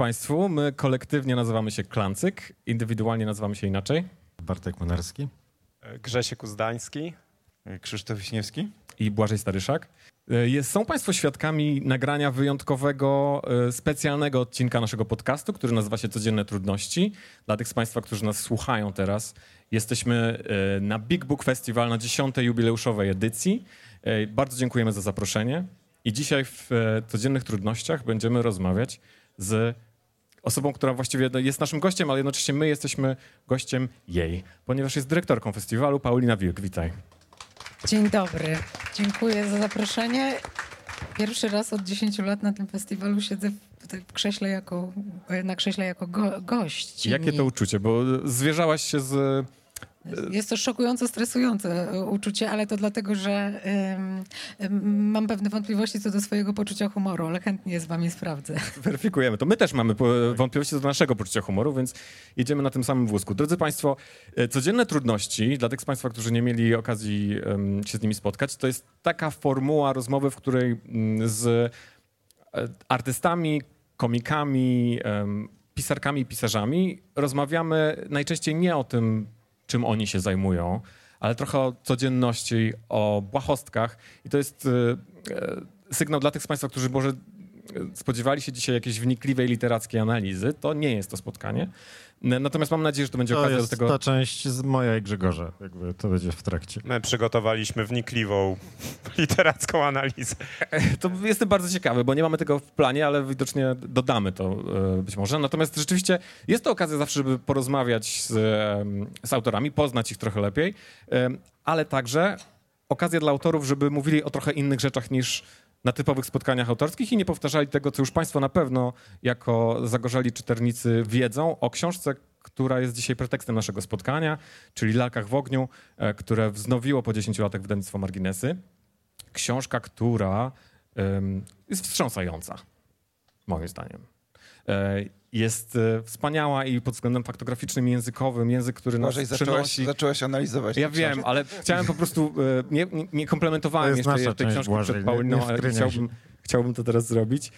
Państwu. My kolektywnie nazywamy się Klancyk, indywidualnie nazywamy się inaczej. Bartek Monarski. Grzesiek Uzdański. Krzysztof Wiśniewski. I Błażej Staryszak. E, jest, są Państwo świadkami nagrania wyjątkowego, e, specjalnego odcinka naszego podcastu, który nazywa się Codzienne Trudności. Dla tych z Państwa, którzy nas słuchają teraz, jesteśmy e, na Big Book Festival na dziesiątej jubileuszowej edycji. Bardzo dziękujemy za zaproszenie. I dzisiaj w Codziennych Trudnościach będziemy rozmawiać z osobą, która właściwie jest naszym gościem, ale jednocześnie my jesteśmy gościem jej, ponieważ jest dyrektorką festiwalu. Paulina Wilk, witaj. Dzień dobry. Dziękuję za zaproszenie. Pierwszy raz od 10 lat na tym festiwalu siedzę w krześle jako, na krześle jako go, gość. Jakie to uczucie? Bo zwierzałaś się z jest to szokująco stresujące uczucie, ale to dlatego, że um, mam pewne wątpliwości co do swojego poczucia humoru, ale chętnie z wami sprawdzę. Weryfikujemy to. My też mamy wątpliwości co do naszego poczucia humoru, więc jedziemy na tym samym wózku. Drodzy Państwo, e, codzienne trudności, dla tych z Państwa, którzy nie mieli okazji um, się z nimi spotkać, to jest taka formuła rozmowy, w której um, z e, artystami, komikami, pisarkami i pisarzami rozmawiamy najczęściej nie o tym, czym oni się zajmują, ale trochę o codzienności, o błahostkach. I to jest e, e, sygnał dla tych z Państwa, którzy może spodziewali się dzisiaj jakiejś wnikliwej literackiej analizy. To nie jest to spotkanie. Natomiast mam nadzieję, że to będzie to okazja do tego. To część z moja i Grzegorza, jakby to będzie w trakcie. My przygotowaliśmy wnikliwą literacką analizę. To jestem bardzo ciekawy, bo nie mamy tego w planie, ale widocznie dodamy to e, być może. Natomiast rzeczywiście jest to okazja zawsze, żeby porozmawiać z, z autorami, poznać ich trochę lepiej, ale także okazja dla autorów, żeby mówili o trochę innych rzeczach niż na typowych spotkaniach autorskich i nie powtarzali tego, co już Państwo na pewno jako zagorzali czytelnicy wiedzą o książce, która jest dzisiaj pretekstem naszego spotkania, czyli Lalkach w ogniu, e, które wznowiło po 10 latach wydawnictwo Marginesy. Książka, która jest wstrząsająca, moim zdaniem. Jest e, wspaniała i pod względem faktograficznym i językowym, język, który nas Może zaczęłaś, przynosi... zaczęłaś analizować. Ja wiem, ale chciałem po prostu, e, nie, nie komplementowałem jeszcze tej książki Błażej, przed Pauliną, ale chciałbym, chciałbym to teraz zrobić.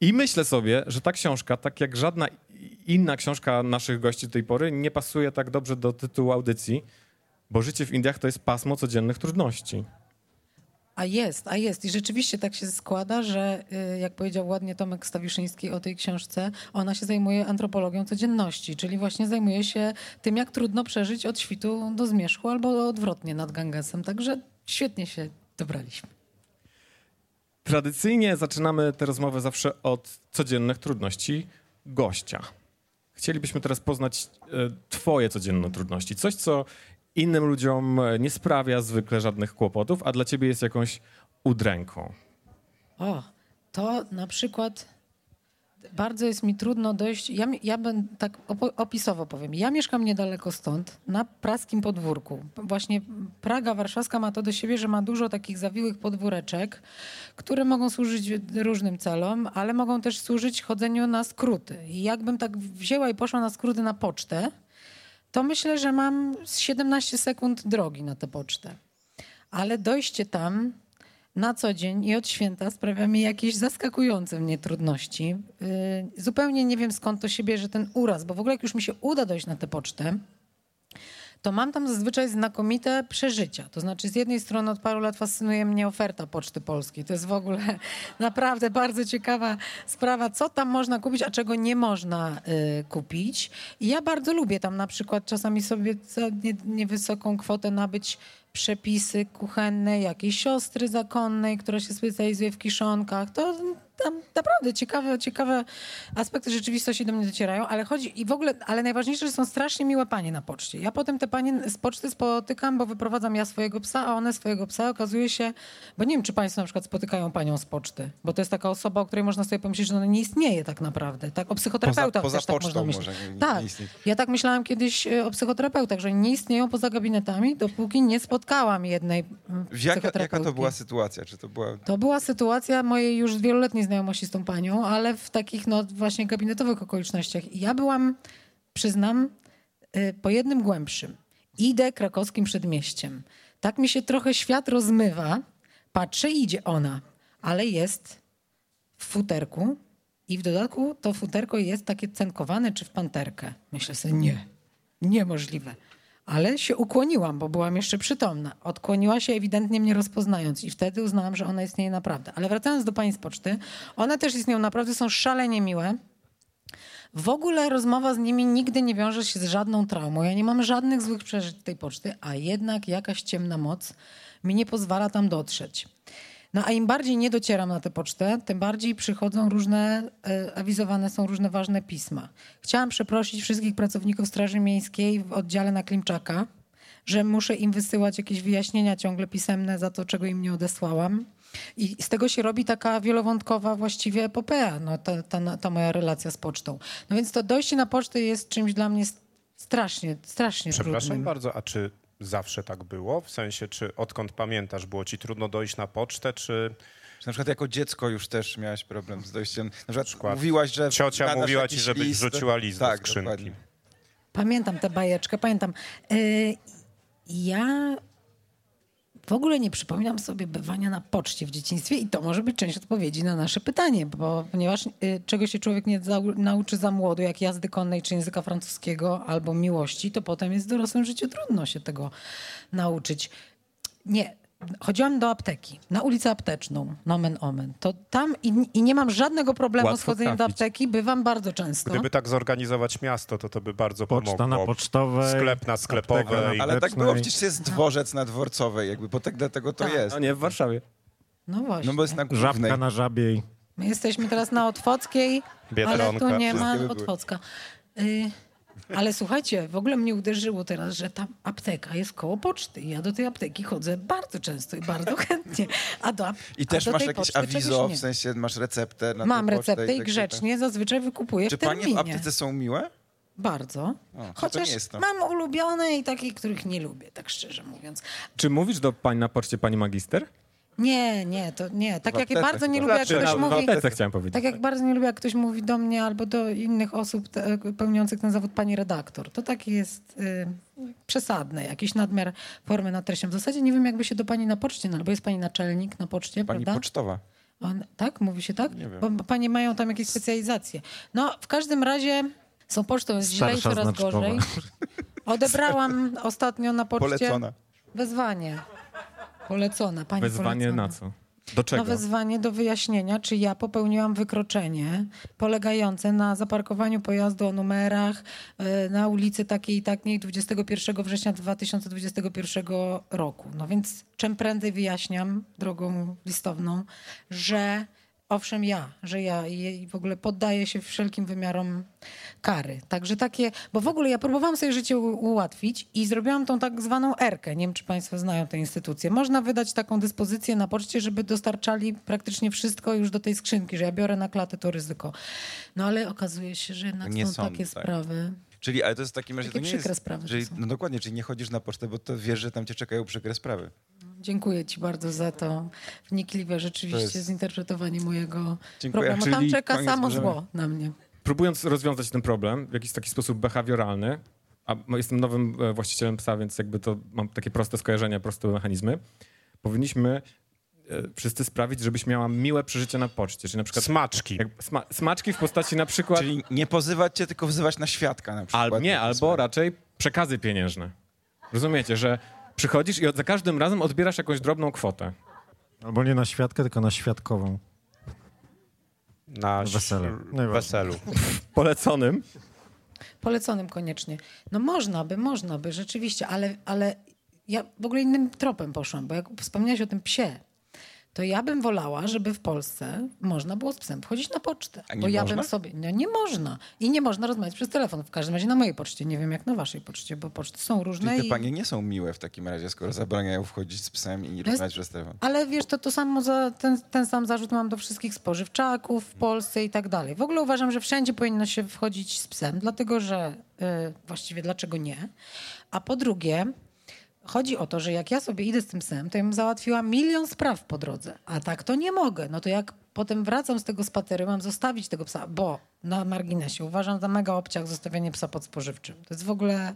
I myślę sobie, że ta książka, tak jak żadna inna książka naszych gości do tej pory, nie pasuje tak dobrze do tytułu audycji, bo życie w Indiach to jest pasmo codziennych trudności. A jest, a jest. I rzeczywiście tak się składa, że y, jak powiedział ładnie Tomek Stawiszyński o tej książce, ona się zajmuje antropologią codzienności, czyli właśnie zajmuje się tym, jak trudno przeżyć od świtu do zmierzchu albo odwrotnie nad Gangesem. Także świetnie się dobraliśmy. Tradycyjnie zaczynamy tę rozmowę zawsze od codziennych trudności gościa. Chcielibyśmy teraz poznać y, Twoje codzienne trudności. Coś, co innym ludziom nie sprawia zwykle żadnych kłopotów, a dla ciebie jest jakąś udręką. O, to na przykład bardzo jest mi trudno dojść. Ja, ja tak opisowo powiem. Ja mieszkam niedaleko stąd, na praskim podwórku. Właśnie Praga warszawska ma to do siebie, że ma dużo takich zawiłych podwóreczek, które mogą służyć różnym celom, ale mogą też służyć chodzeniu na skróty. I jakbym tak wzięła i poszła na skróty na pocztę, to myślę, że mam 17 sekund drogi na tę pocztę. Ale dojście tam na co dzień i od święta sprawia mi jakieś zaskakujące mnie trudności. Yy, zupełnie nie wiem skąd to się bierze ten uraz, bo w ogóle jak już mi się uda dojść na tę pocztę, to mam tam zazwyczaj znakomite przeżycia. To znaczy, z jednej strony od paru lat fascynuje mnie oferta Poczty Polskiej. To jest w ogóle naprawdę bardzo ciekawa sprawa, co tam można kupić, a czego nie można y, kupić. I ja bardzo lubię tam na przykład czasami sobie za niewysoką kwotę nabyć przepisy kuchenne jakiejś siostry zakonnej, która się specjalizuje w kiszonkach. To tam naprawdę ciekawe, ciekawe aspekty rzeczywistości do mnie docierają, ale chodzi i w ogóle, ale najważniejsze, że są strasznie miłe panie na poczcie. Ja potem te panie z poczty spotykam, bo wyprowadzam ja swojego psa, a one swojego psa. Okazuje się, bo nie wiem, czy państwo na przykład spotykają panią z poczty, bo to jest taka osoba, o której można sobie pomyśleć, że ona nie istnieje tak naprawdę. Tak, o psychoterapeutach poza, też poza tak można myśleć. Nie, tak, nie ja tak myślałam kiedyś e, o psychoterapeutach, że nie istnieją poza gabinetami, dopóki nie spotkałam jednej mm, jaka, jaka to była sytuacja? Czy to była... To była sytuacja mojej już wieloletniej znajomości z tą panią, ale w takich no właśnie gabinetowych okolicznościach. I ja byłam, przyznam, y, po jednym głębszym. Idę krakowskim przedmieściem. Tak mi się trochę świat rozmywa. Patrzę, idzie ona, ale jest w futerku I w dodatku to futerko jest takie cenkowane czy w panterkę. Myślę sobie, nie, niemożliwe. Ale się ukłoniłam, bo byłam jeszcze przytomna. Odkłoniła się ewidentnie mnie rozpoznając i wtedy uznałam, że ona istnieje naprawdę. Ale wracając do pani z poczty, one też istnieją naprawdę, są szalenie miłe. W ogóle rozmowa z nimi nigdy nie wiąże się z żadną traumą. Ja nie mam żadnych złych przeżyć tej poczty, a jednak jakaś ciemna moc mi nie pozwala tam dotrzeć. No a im bardziej nie docieram na tę pocztę, tym bardziej przychodzą różne, e, awizowane są różne ważne pisma. Chciałam przeprosić wszystkich pracowników Straży Miejskiej w oddziale na Klimczaka, że muszę im wysyłać jakieś wyjaśnienia ciągle pisemne za to, czego im nie odesłałam. I z tego się robi taka wielowątkowa właściwie epopeja, no, ta, ta, ta moja relacja z pocztą. No więc to dojście na pocztę jest czymś dla mnie strasznie, strasznie Przepraszam trudnym. bardzo, a czy zawsze tak było? W sensie, czy odkąd pamiętasz, było ci trudno dojść na pocztę, czy Czy na przykład jako dziecko już też miałeś problem z dojściem. Na przykład, przykład mówiłaś, że. ciocia mówiła ci, żebyś list. wrzuciła list do tak, skrzynki? Dokładnie. Pamiętam tę bajeczkę, pamiętam. Yy, ja w ogóle nie przypominam sobie bywania na poczcie w dzieciństwie i to może być część odpowiedzi na nasze pytanie, bo ponieważ yy, czego się człowiek nie zau- nauczy za młodu, jak jazdy konnej czy języka francuskiego albo miłości, to potem jest w dorosłym życiu trudno się tego nauczyć. Nie. Chodziłam do apteki, na ulicę apteczną, nomen omen. To tam i, i nie mam żadnego problemu Łatwo z chodzeniem do trafić. apteki, bywam bardzo często. Gdyby tak zorganizować miasto, to to by bardzo Poczta pomogło. na pocztowej. Sklep na sklepowej. apteka na Ale tak było, przecież jest dworzec na dworcowej, jakby, bo tak dlatego to Tak. jest. No nie, w Warszawie. No właśnie. No bo jest na głównej. Żabka na żabiej. My jesteśmy teraz na Otwockiej, ale Biedronka, tu nie ma. Otwocka. Y, ale słuchajcie, w ogóle mnie uderzyło teraz, że ta apteka jest koło poczty. I ja do tej apteki chodzę bardzo często i bardzo chętnie. A do, I a też do masz jakieś poczty awizo, w sensie masz receptę na Mam receptę i tak grzecznie zazwyczaj wykupuję. Czy w terminie. panie w aptece są miłe? Bardzo. O, to Chociaż nie jest to. mam ulubione i takie, których nie lubię, tak szczerze mówiąc. Czy mówisz do pani na poczcie pani magister? Nie, nie, to nie. Tak jak bardzo nie lubię, jak Znaczy, ktoś w mówi... Chciałem powiedzieć. Tak jak bardzo nie lubię, jak ktoś mówi do mnie albo do innych osób pełniących ten zawód pani redaktor. To takie jest y, przesadne, jakiś nadmiar formy nad treścią. W zasadzie nie wiem, jakby się do pani na poczcie, no, bo jest pani naczelnik na poczcie, Pani prawda? pocztowa. On, tak? Mówi się tak? Nie wiem. Bo, panie mają tam jakieś specjalizacje. No, w każdym razie z tą pocztą jest źle i coraz znaczkowa. gorzej. Odebrałam ostatnio na poczcie Polecona. wezwanie. Polecona, pani Wezwanie polecona. na co? Do czego? No wezwanie do wyjaśnienia, czy ja popełniłam wykroczenie polegające na zaparkowaniu pojazdu o numerach e, na ulicy takiej i takiej 21 września 2021 roku. No więc czym prędzej wyjaśniam drogą listowną, że owszem ja, że ja i w ogóle poddaję się wszelkim wymiarom kary. Także takie, bo w ogóle ja próbowałam sobie życie ułatwić i zrobiłam tą tak zwaną erkę. Nie wiem, czy państwo znają tę instytucję. Można wydać taką dyspozycję na poczcie, żeby dostarczali praktycznie wszystko już do tej skrzynki, że ja biorę na klatę to ryzyko. No ale okazuje się, że jednak Nie są, są, takie tak. sprawy. Czyli, ale to jest w takim razie, Takie to nie przykre jest, sprawy Czyli, no dokładnie, czyli nie chodzisz na pocztę, bo to wiesz, że tam cię czekają przykre sprawy. Dziękuję ci bardzo za to wnikliwe rzeczywiście To jest- zinterpretowanie mojego Dziękuję. problemu. Tam czeka samo możemy- zło na mnie. Próbując rozwiązać ten problem w jakiś taki sposób behawioralny, a jestem nowym e, właścicielem psa, więc jakby to mam takie proste skojarzenia, proste mechanizmy, powinniśmy e, wszyscy sprawić, żebyś miała miłe przeżycie na poczcie. Czyli na przykład Smaczki. jak sma smaczki w postaci na przykład... Czyli nie pozywać cię, tylko wzywać na świadka na przykład. Al, nie, albo raczej przekazy pieniężne. Rozumiecie, że przychodzisz i od, za każdym razem odbierasz jakąś drobną kwotę. Albo nie na świadkę, tylko na świadkową. Na ś- Najważniejsze. weselu. Poleconym. Poleconym koniecznie. No można by, można by, rzeczywiście, ale, ale ja w ogóle innym tropem poszłam, bo jak wspomniałeś o tym psie, to ja bym wolała, żeby w Polsce można było z psem wchodzić na pocztę. A nie bo ja można? bym sobie. No nie można. I nie można rozmawiać przez telefon. W każdym razie na mojej poczcie. Nie wiem jak na waszej poczcie, bo poczty są różne. Czyli te i... panie nie są miłe w takim razie, skoro zabraniają wchodzić z psem i rozmawiać przez telefon. Ale wiesz, to to samo za, ten, ten sam zarzut mam do wszystkich spożywczaków w Polsce i tak dalej. W ogóle uważam, że wszędzie powinno się wchodzić z psem, dlatego że y, właściwie dlaczego nie? A po drugie, chodzi o to, że jak ja sobie idę z tym psem, to ja bym załatwiła milion spraw po drodze, a tak to nie mogę. No to jak potem wracam z tego spaceru, mam zostawić tego psa, bo na marginesie uważam za mega obciach zostawianie psa pod spożywczym. To jest w ogóle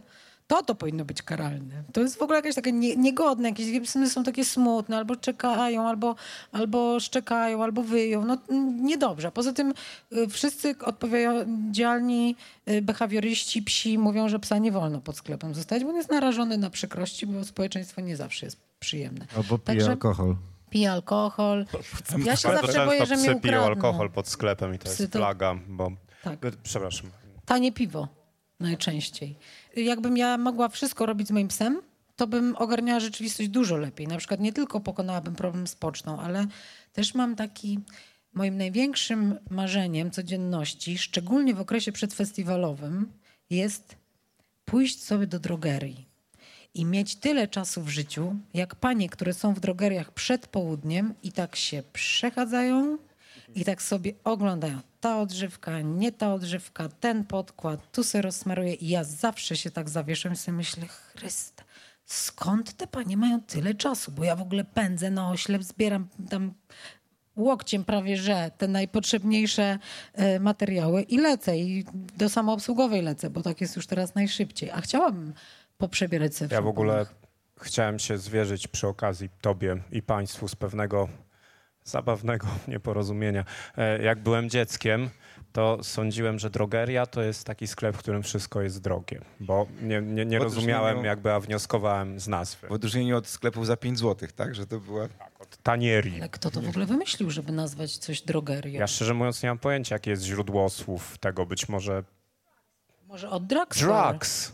To to powinno być karalne. To jest w ogóle jakieś takie nie, niegodne, jakieś psy są takie smutne, albo czekają, albo, albo szczekają, albo wyją. No niedobrze. Poza tym y, wszyscy odpowiedzialni y, behawioryści psi mówią, że psa nie wolno pod sklepem zostać, bo on jest narażony na przykrości, bo społeczeństwo nie zawsze jest przyjemne. Albo pije Także- alkohol. Pije alkohol. Ja się zawsze boję, że mnie ukradną. alkohol pod sklepem i to Psy jest to- plaga, bo... Tak. Przepraszam. Tanie piwo najczęściej. Jakbym ja mogła wszystko robić z moim psem, to bym ogarniała rzeczywistość dużo lepiej. Na przykład nie tylko pokonałabym problem z pocztą, ale też mam taki... Moim największym marzeniem codzienności, szczególnie w okresie przedfestiwalowym, jest pójść sobie do drogerii i mieć tyle czasu w życiu, jak panie, które są w drogeriach przed południem i tak się przechadzają i tak sobie oglądają. Ta odżywka, nie ta odżywka, ten podkład, tu se rozsmaruję i ja zawsze się tak zawieszam i sobie myślę, Chryste, skąd te panie mają tyle czasu? Bo ja w ogóle pędzę na oślep, zbieram tam łokciem prawie, że te najpotrzebniejsze e, materiały i lecę i do samoobsługowej lecę, bo tak jest już teraz najszybciej. A chciałabym poprzebierać sobie Ja w ogóle chciałem się zwierzyć przy okazji tobie i państwu z pewnego zabawnego nieporozumienia. E, Jak byłem dzieckiem, to sądziłem, że drogeria to jest taki sklep, w którym wszystko jest drogie, bo nie, nie, nie rozumiałem, jakby, a wnioskowałem z nazwy. W odróżnieniu od sklepów za 5 zł, tak? Że to była... Od tanierii. Ale kto to w ogóle wymyślił, żeby nazwać coś drogerią? Ja szczerze mówiąc nie mam pojęcia, jakie jest źródło słów tego. Być może Może od drugstore? drugs.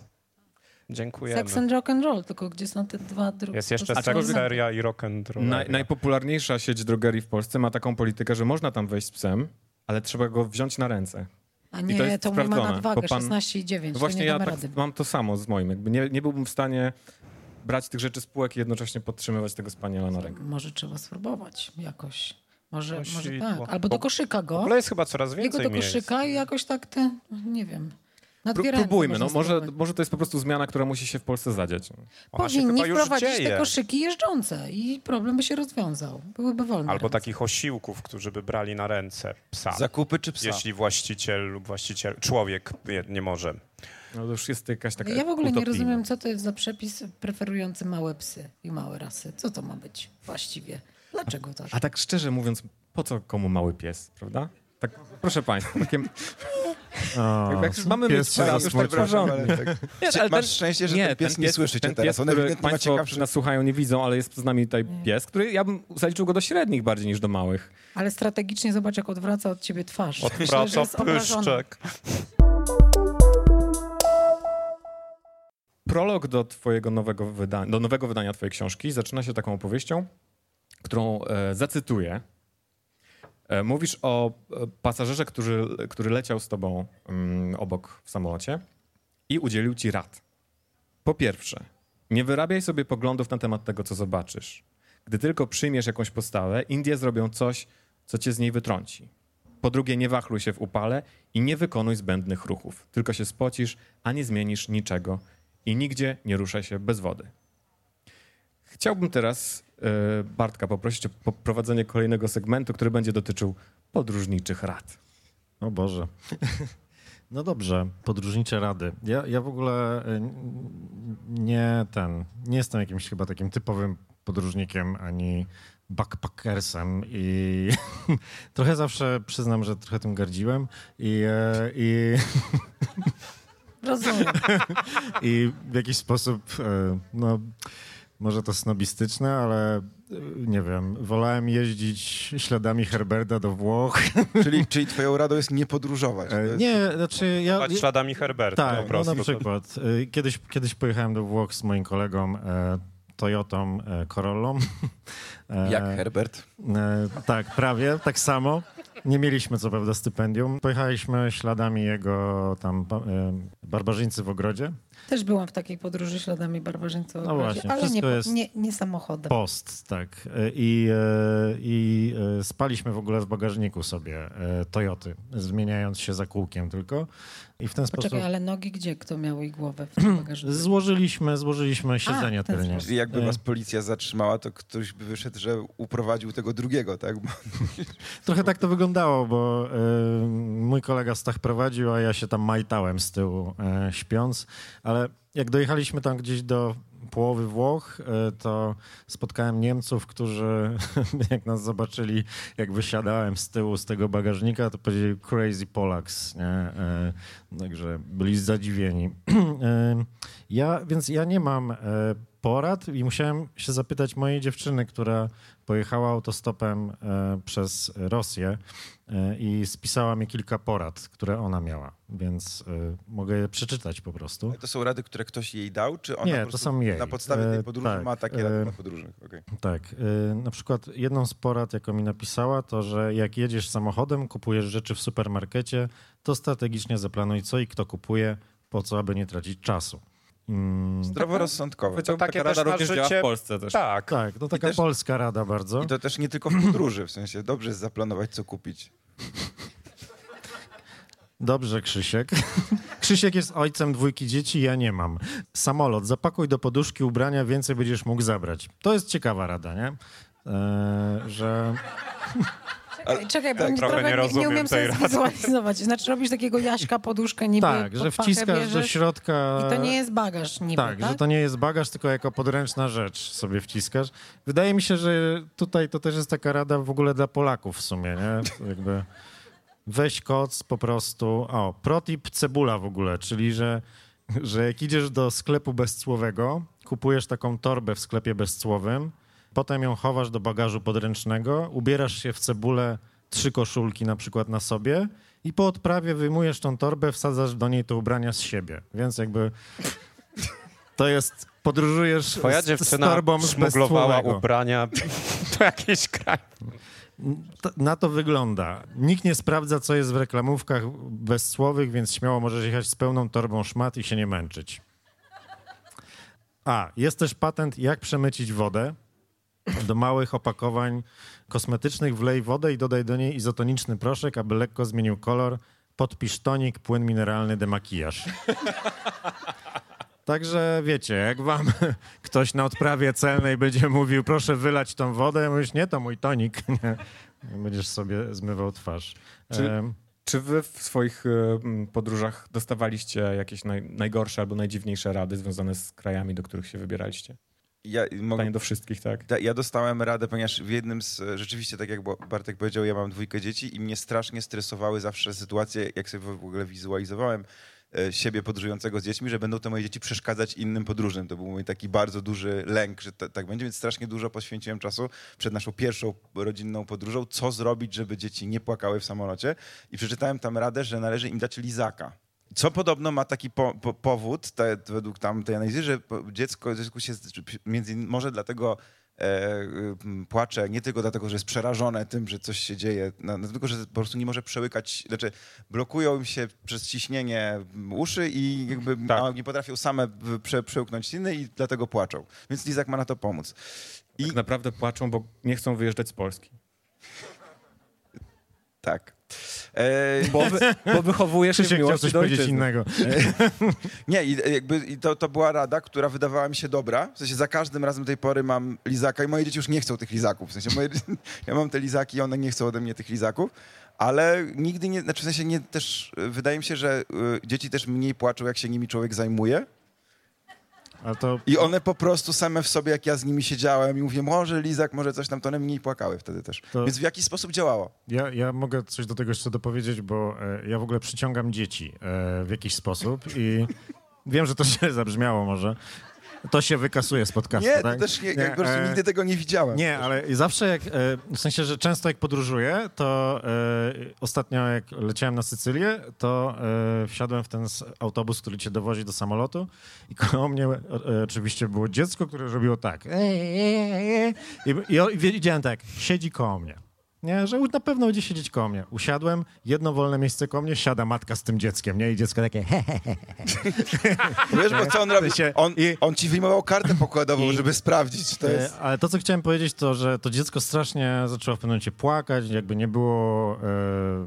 Dziękujemy. Sex and rock and roll, tylko gdzie są te dwa drugie? Jest jeszcze sekseria i rock and roll. Naj, najpopularniejsza sieć drogerii w Polsce ma taką politykę, że można tam wejść z psem, ale trzeba go wziąć na ręce. A I nie, to to, jest mój ma nadwagę, pan- 16,9, to Właśnie nie ja damy tak, mam to samo z moim. Jakby nie, nie byłbym w stanie brać tych rzeczy z półek i jednocześnie podtrzymywać tego spaniela na rękę. Może trzeba spróbować jakoś. Może, może tak. Albo do koszyka go, ogóle jest chyba coraz jego więcej do miejsc. koszyka i jakoś tak te, nie wiem, próbujmy, no może, może to jest po prostu zmiana, która musi się w Polsce zadziać. Ona Powinni chyba już wprowadzić te koszyki jeżdżące i problem by się rozwiązał. Byłyby wolne. Albo ręce. takich osiłków, którzy by brali na ręce psa. Zakupy czy psa? Jeśli właściciel lub właściciel, człowiek nie, nie może. No to już jest jakaś taka Ja w ogóle nie utopijna. rozumiem, co to jest za przepis preferujący małe psy i małe rasy. Co to ma być właściwie? Dlaczego tak? A tak szczerze mówiąc, po co komu mały pies, prawda? Tak, proszę państwa, takie... O, Jak już mamy mieć pies się psa, już tak tak. Nie, masz ten- szczęście, że nie, ten pies nie słyszy cię ten teraz. Pies, który państwo ciekawszy... nas słuchają, nie widzą, ale jest z nami tutaj pies, który ja bym zaliczył go do średnich bardziej niż do małych. Ale strategicznie zobacz, jak odwraca od ciebie twarz. Odwraca pyszczek. Prolog do twojego nowego wydania, do nowego wydania twojej książki zaczyna się taką opowieścią, którą e, zacytuję. E, mówisz o e, pasażerze, który, który leciał z tobą mm, obok w samolocie i udzielił ci rad. Po pierwsze, nie wyrabiaj sobie poglądów na temat tego, co zobaczysz. Gdy tylko przyjmiesz jakąś postawę, Indie zrobią coś, co cię z niej wytrąci. Po drugie, nie wachluj się w upale i nie wykonuj zbędnych ruchów. Tylko się spocisz, a nie zmienisz niczego i nigdzie nie ruszaj się bez wody. Chciałbym teraz Bartka poprosić o poprowadzenie kolejnego segmentu, który będzie dotyczył podróżniczych rad. O Boże. No dobrze, podróżnicze rady. Ja, ja w ogóle n- nie ten, nie jestem jakimś chyba takim typowym podróżnikiem ani backpackersem i trochę zawsze przyznam, że trochę tym gardziłem i, e, i, Rozumiem. i w jakiś sposób, e, no może to snobistyczne, ale e, nie wiem, wolałem jeździć śladami Herberta do Włoch. czyli, czyli twoją radą jest nie podróżować. E, jest- Nie, znaczy ja... Śladami Herberta po Tak, no prostu. na przykład. Y, Kiedyś, kiedyś pojechałem do Włoch z moim kolegą e, Toyotą e, Corollą. E, Jak Herbert. e, tak, prawie, tak samo. Nie mieliśmy co prawda stypendium. Pojechaliśmy śladami jego tam e, barbarzyńcy w ogrodzie. Też byłam w takiej podróży śladami barbarzyńców. No właśnie, ale nie, jest- nie, nie samochodem. Post, tak. E, I, e, i e, spaliśmy w ogóle w bagażniku sobie Toyoty, zmieniając się za kółkiem tylko. I w ten Poczekaj, sposób ale nogi gdzie? Kto miał i głowę w tym bagażniku? złożyliśmy, złożyliśmy siedzenia tylnie. Czyli jakby was policja zatrzymała, to ktoś by wyszedł, że uprowadził tego drugiego, tak? Bo Trochę tak to wyglądało. wyglądało, bo y, mój kolega Stach prowadził, a ja się tam majtałem z tyłu y, śpiąc, ale jak dojechaliśmy tam gdzieś do połowy Włoch, y, to spotkałem Niemców, którzy jak nas zobaczyli, jak wysiadałem z tyłu z tego bagażnika, to powiedzieli crazy Polaks, nie? Y, Także byli zadziwieni. Y, Ja, więc ja nie mam e, porad i musiałem się zapytać mojej dziewczyny, która pojechała autostopem e, przez Rosję e, i spisała mi kilka porad, które ona miała, więc e, mogę je przeczytać po prostu. To są rady, które ktoś jej dał, czy ona Nie, to są jej. na podstawie tej podróży tak, ma takie rady na podróży? Okej. Tak. Na przykład jedną z porad, jaką mi napisała, to że jak jedziesz samochodem, kupujesz rzeczy w supermarkecie, to strategicznie zaplanuj co i kto kupuje, po co, aby nie tracić czasu. Mm, Zdroworozsądkowe. Takie taka rada również działa życie- w Polsce też. Tak. tak, to taka też- polska rada bardzo. I to też nie tylko w podróży, w sensie dobrze jest zaplanować, co kupić. Dobrze, Krzysiek. Krzysiek jest ojcem dwójki dzieci, ja nie mam. Samolot, zapakuj do poduszki ubrania, więcej będziesz mógł zabrać. To jest ciekawa rada, nie? Eee, że Czekaj, czekaj bo tak, trochę nie nie, nie rozumiem umiem sobie zwizualizować. Znaczy robisz takiego Jaśka poduszkę niby tak, że wciskasz do środka. I to nie jest bagaż niby, Tak, tak? że to nie jest bagaż, tylko jako podręczna rzecz sobie wciskasz. Wydaje mi się, że tutaj to też jest taka rada w ogóle dla Polaków w sumie, nie? Jakby weź koc po prostu. O, protip cebula w ogóle, czyli że, że jak idziesz do sklepu bezcłowego, kupujesz taką torbę w sklepie bezcłowym, potem ją chowasz do bagażu podręcznego, ubierasz się w cebulę, trzy koszulki na przykład na sobie i po odprawie wyjmujesz tą torbę, wsadzasz do niej te ubrania z siebie. Więc jakby to jest, podróżujesz Twoja z, z dziewczyna torbą z szmuglowała bezcłowego. ubrania do jakiejś kraju. Na to wygląda. Nikt nie sprawdza, co jest w reklamówkach bezsłowych, więc śmiało możesz jechać z pełną torbą szmat i się nie męczyć. A, jest też patent, jak przemycić wodę. Do małych opakowań kosmetycznych wlej wodę i dodaj do niej izotoniczny proszek, aby lekko zmienił kolor. Podpisz tonik, płyn mineralny, demakijaż. Także wiecie, jak wam ktoś na odprawie celnej będzie mówił, proszę wylać tą wodę, mówisz, nie, to mój tonik. Nie. Będziesz sobie zmywał twarz. Czy- Em, Czy wy w swoich m, podróżach dostawaliście jakieś naj, najgorsze albo najdziwniejsze rady związane z krajami, do których się wybieraliście? Ja mogę Pytanie do wszystkich, tak? Da- Ja dostałem radę, ponieważ w jednym z, rzeczywiście tak jak Bartek powiedział, ja mam dwójkę dzieci i mnie strasznie stresowały zawsze sytuacje, jak sobie w ogóle wizualizowałem e, siebie podróżującego z dziećmi, że będą te moje dzieci przeszkadzać innym podróżnym. To był mój taki bardzo duży lęk, że ta- tak będzie, więc strasznie dużo poświęciłem czasu przed naszą pierwszą rodzinną podróżą, co zrobić, żeby dzieci nie płakały w samolocie i przeczytałem tam radę, że należy im dać lizaka. Co podobno ma taki po, po, powód, te, według tam tej analizy, że dziecko, dziecko się między innymi może dlatego e, płacze, nie tylko dlatego, że jest przerażone tym, że coś się dzieje, no, no, tylko, że po prostu nie może przełykać, znaczy blokują im się przez ciśnienie uszy i jakby Tak. a nie potrafią same prze, przełknąć śliny i dlatego płaczą. Więc Lizak ma na to pomóc. I Tak naprawdę płaczą, bo nie chcą wyjeżdżać z Polski. tak. E, Bo, wy, bo wychowujesz się w Krzysiek chciał miłości coś do powiedzieć innego. Nie, i jakby i to, to była rada, która wydawała mi się dobra. W sensie za każdym razem do tej pory mam lizaka i moje dzieci już nie chcą tych lizaków. W sensie moje, ja mam te lizaki i one nie chcą ode mnie tych lizaków. Ale nigdy nie, znaczy w sensie nie też, y, wydaje mi się, że y, dzieci też mniej płaczą, jak się nimi człowiek zajmuje. To I one po prostu same w sobie, jak ja z nimi siedziałem i mówię, może lizak, może coś tam, to one mniej płakały wtedy też. To- Więc w jakiś sposób działało. ja, ja mogę coś do tego jeszcze dopowiedzieć, bo e, ja w ogóle przyciągam dzieci e, w jakiś sposób i wiem, że to źle zabrzmiało może. To się wykasuje z podcastu, Nie, to tak? też nie, ja po prostu e, nigdy tego nie widziałem. Nie, ale zawsze jak, e, w sensie, że często jak podróżuję, to e, ostatnio jak leciałem na Sycylię, to e, wsiadłem w ten autobus, który cię dowozi do samolotu i koło mnie e, oczywiście było dziecko, które robiło tak. I, i, I wiedziałem tak, siedzi koło mnie. Nie, że na pewno będzie siedzieć koło mnie. Usiadłem, jedno wolne miejsce koło mnie, siada matka z tym dzieckiem, nie? I dziecko takie he, he, he. Wiesz, bo co on robi? On, i- on ci wyjmował kartę pokładową, I- żeby sprawdzić, to jest... E, Ale to, co chciałem powiedzieć, to, że to dziecko strasznie zaczęło w pewnym momencie płakać, jakby nie było, e,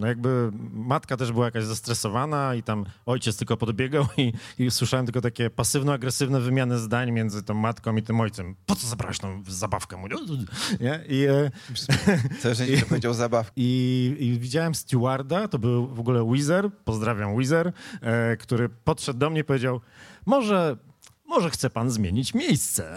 no jakby matka też była jakaś zestresowana i tam ojciec tylko podbiegał i, i słyszałem tylko takie pasywno-agresywne wymiany zdań między tą matką i tym ojcem. Po co zabrałeś tą zabawkę? Mówię, Nie? I, To że to powiedział zabaw. I, I widziałem stewarda, to był w ogóle Wizer, pozdrawiam Wizer, e, który podszedł do mnie i powiedział, może może chce pan zmienić miejsce.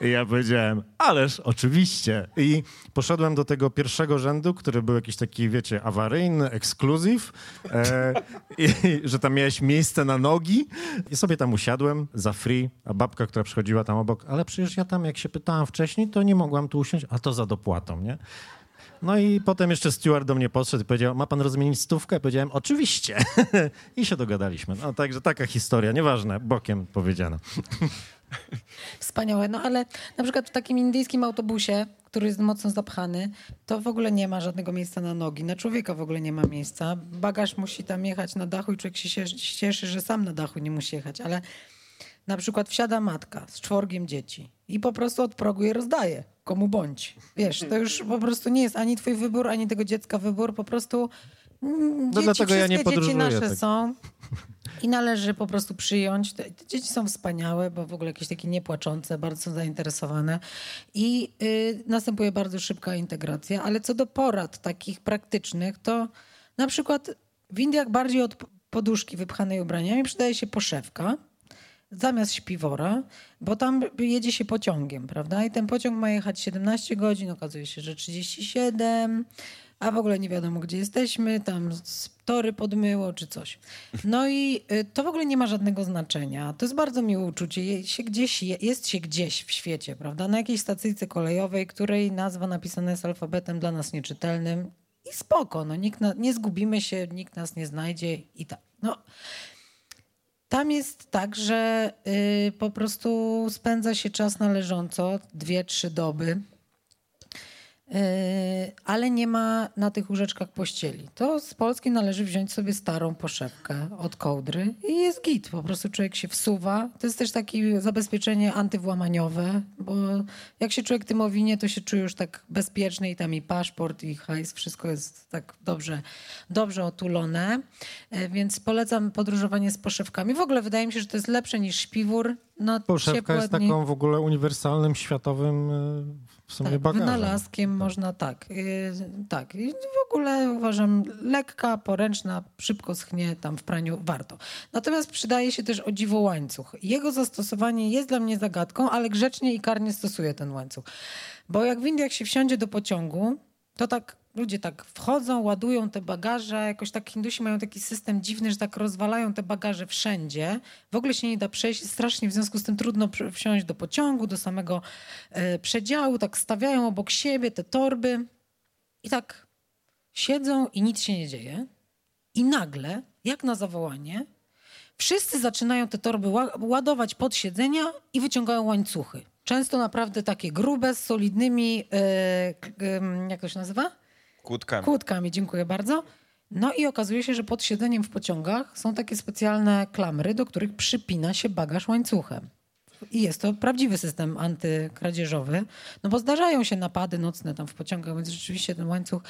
Ja powiedziałem, ależ oczywiście. I poszedłem do tego pierwszego rzędu, który był jakiś taki, wiecie, awaryjny, ekskluzyw, e, że tam miałeś miejsce na nogi. I sobie tam usiadłem za free, a babka, która przychodziła tam obok, ale przecież ja tam, jak się pytałam wcześniej, to nie mogłam tu usiąść, a to za dopłatą, nie? No i potem jeszcze steward do mnie podszedł i powiedział, ma pan rozmienić stówkę? Powiedziałem, oczywiście. I się dogadaliśmy. No także taka historia, nieważne, bokiem powiedziana. Wspaniałe, no ale na przykład w takim indyjskim autobusie, który jest mocno zapchany, to w ogóle nie ma żadnego miejsca na nogi. Na człowieka w ogóle nie ma miejsca. Bagaż musi tam jechać na dachu i człowiek się cieszy, że sam na dachu nie musi jechać, ale na przykład wsiada matka z czworgiem dzieci i po prostu od progu je rozdaje komu bądź. Wiesz, to już po prostu nie jest ani twój wybór, ani tego dziecka wybór, po prostu mm, no dlatego ja nie dzieci nasze tak. są i należy po prostu przyjąć. Te dzieci są wspaniałe, bo w ogóle jakieś takie niepłaczące, bardzo są zainteresowane i y, następuje bardzo szybka integracja, ale co do porad takich praktycznych, to na przykład w Indiach bardziej od poduszki wypchanej ubraniami przydaje się poszewka, zamiast śpiwora, bo tam jedzie się pociągiem, prawda? I ten pociąg ma jechać 17 godzin, okazuje się, że 37, a w ogóle nie wiadomo, gdzie jesteśmy, tam tory podmyło czy coś. No i y, to w ogóle nie ma żadnego znaczenia. To jest bardzo miłe uczucie. Jest się gdzieś, jest się gdzieś w świecie, prawda? Na jakiejś stacyjce kolejowej, której nazwa napisana jest alfabetem dla nas nieczytelnym i spoko, no nikt na, nie zgubimy się, nikt nas nie znajdzie i tak. No, tam jest tak, że y, po prostu spędza się czas należąco, dwie, trzy doby. Yy, ale nie ma na tych łóżeczkach pościeli. To z Polski należy wziąć sobie starą poszewkę od kołdry i jest git. Po prostu człowiek się wsuwa. To jest też takie zabezpieczenie antywłamaniowe, bo jak się człowiek tym owinie, to się czuje już tak bezpieczny i tam i paszport, i hajs, wszystko jest tak dobrze, dobrze otulone. Yy, więc polecam podróżowanie z poszewkami. W ogóle wydaje mi się, że to jest lepsze niż śpiwór. No, Poszewka jest dni. taką w ogóle uniwersalnym, światowym yy, w sumie tak, bagażem. Wynalazkiem tak. można tak. Yy, tak. I w ogóle uważam lekka, poręczna, szybko schnie tam w praniu, warto. Natomiast przydaje się też o dziwo łańcuch. Jego zastosowanie jest dla mnie zagadką, ale grzecznie i karnie stosuję ten łańcuch. Bo jak w Indiach się wsiądzie do pociągu, to tak ludzie tak wchodzą, ładują te bagaże. Jakoś tak Hindusi mają taki system dziwny, że tak rozwalają te bagaże wszędzie. W ogóle się nie da przejść. Strasznie w związku z tym trudno wsiąść do pociągu, do samego e, przedziału. Tak stawiają obok siebie te torby i tak siedzą i nic się nie dzieje. I nagle, jak na zawołanie, wszyscy zaczynają te torby ładować pod siedzenia i wyciągają łańcuchy. Często naprawdę takie grube, z solidnymi, yy, jak to się nazywa? Kłódkami. Kłódkami, dziękuję bardzo. No i okazuje się, że pod siedzeniem w pociągach są takie specjalne klamry, do których przypina się bagaż łańcuchem. I jest to prawdziwy system antykradzieżowy, no bo zdarzają się napady nocne tam w pociągach, więc rzeczywiście ten łańcuch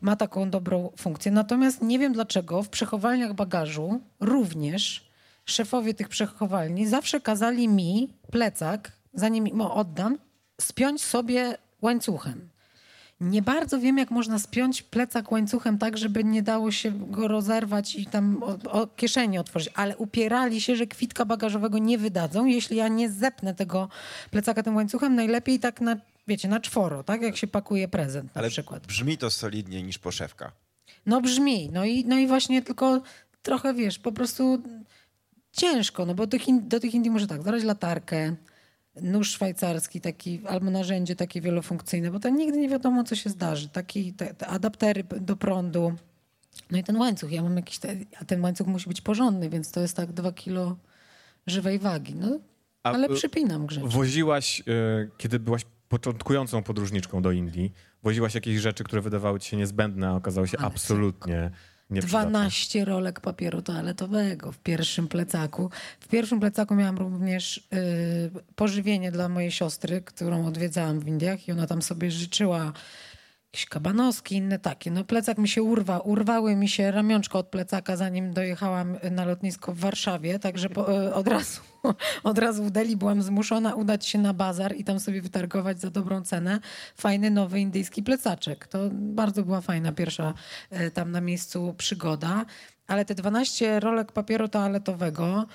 ma taką dobrą funkcję. Natomiast nie wiem dlaczego w przechowalniach bagażu również szefowie tych przechowalni zawsze kazali mi plecak, zanim mu oddam, spiąć sobie łańcuchem. Nie bardzo wiem, jak można spiąć plecak łańcuchem tak, żeby nie dało się go rozerwać i tam o, o kieszeni otworzyć, ale upierali się, że kwitka bagażowego nie wydadzą, jeśli ja nie zepnę tego plecaka tym łańcuchem, najlepiej tak na, wiecie, na czworo, tak jak się pakuje prezent na ale przykład. brzmi to solidniej niż poszewka. No brzmi, no i, no i właśnie tylko trochę, wiesz, po prostu ciężko, no bo do, do tych Indii może tak, zabrać latarkę, nóż szwajcarski taki, albo narzędzie takie wielofunkcyjne, bo tam nigdy nie wiadomo, co się zdarzy. Taki, te, te adaptery do prądu. No i ten łańcuch, ja mam jakiś, te, a ten łańcuch musi być porządny, więc to jest tak dwa kilo żywej wagi. No, a, ale przypinam grzecznie. Woziłaś, y, kiedy byłaś początkującą podróżniczką do Indii, woziłaś jakieś rzeczy, które wydawały ci się niezbędne, a okazały się ale absolutnie... 12 rolek papieru toaletowego w pierwszym plecaku. W pierwszym plecaku miałam również y, pożywienie dla mojej siostry, którą odwiedzałam w Indiach i ona tam sobie życzyła jakieś kabanowski, inne takie. No plecak mi się urwa, urwały mi się ramionczko od plecaka, zanim dojechałam na lotnisko w Warszawie, także po, e, od razu od razu w Delhi byłam zmuszona udać się na bazar i tam sobie wytargować za dobrą cenę fajny nowy indyjski plecaczek. To bardzo była fajna pierwsza e, tam na miejscu przygoda, ale te 12 rolek papieru toaletowego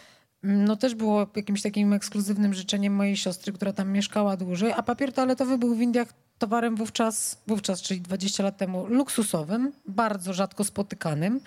mm, no też było jakimś takim ekskluzywnym życzeniem mojej siostry, która tam mieszkała dłużej, a papier toaletowy był w Indiach towarem wówczas, wówczas, czyli 20 lat temu, luksusowym, bardzo rzadko spotykanym,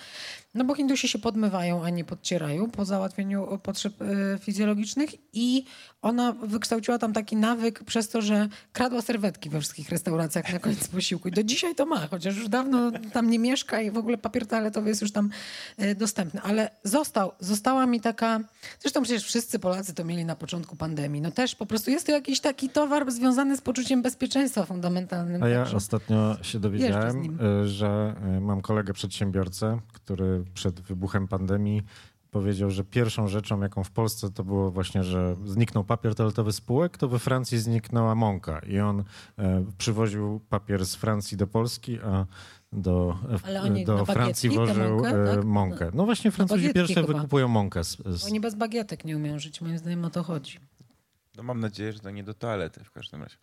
no bo Hindusi się podmywają, a nie podcierają po załatwieniu potrzeb e, fizjologicznych i ona wykształciła tam taki nawyk przez to, że kradła serwetki we wszystkich restauracjach na koniec posiłku. I do dzisiaj to ma, chociaż już dawno tam nie mieszka i w ogóle papier toaletowy jest już tam e, dostępny. Ale został, została mi taka, zresztą przecież wszyscy Polacy to mieli na początku pandemii. No też po prostu jest to jakiś taki towar związany z poczuciem bezpieczeństwa fundamentalnym. A ja także. ostatnio się dowiedziałem, y, że y, mam kolegę przedsiębiorcę, który przed wybuchem pandemii powiedział, że pierwszą rzeczą, jaką w Polsce to było właśnie, że zniknął papier toaletowy spółek, to we Francji zniknęła mąka i on e, przywoził papier z Francji do Polski, a do, oni do Francji wożył mąkę, e, tak? mąkę. No właśnie Francuzi pierwsze chyba. wykupują mąkę. Z, z... Oni bez bagietek nie umieją żyć, moim zdaniem o to chodzi. No mam nadzieję, że to nie do toalety w każdym razie.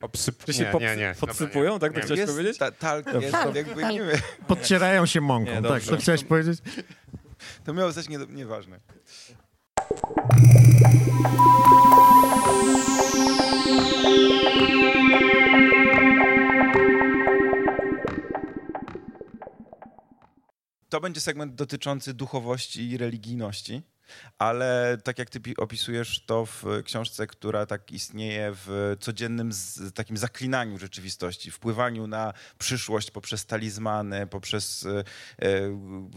Obsyp... Czy się nie, nie, nie. podsypują, tak to chciałeś jest powiedzieć? Ta, talk, jest, Talk, jakby talk. nie wiem. Podcierają się mąką, Nie, tak, to chciałeś powiedzieć? To miało być nie, nieważne. To będzie segment dotyczący duchowości i religijności, ale tak jak ty pi- opisujesz to w książce, która tak istnieje w codziennym takim zaklinaniu rzeczywistości, wpływaniu na przyszłość poprzez talizmany, poprzez e, e,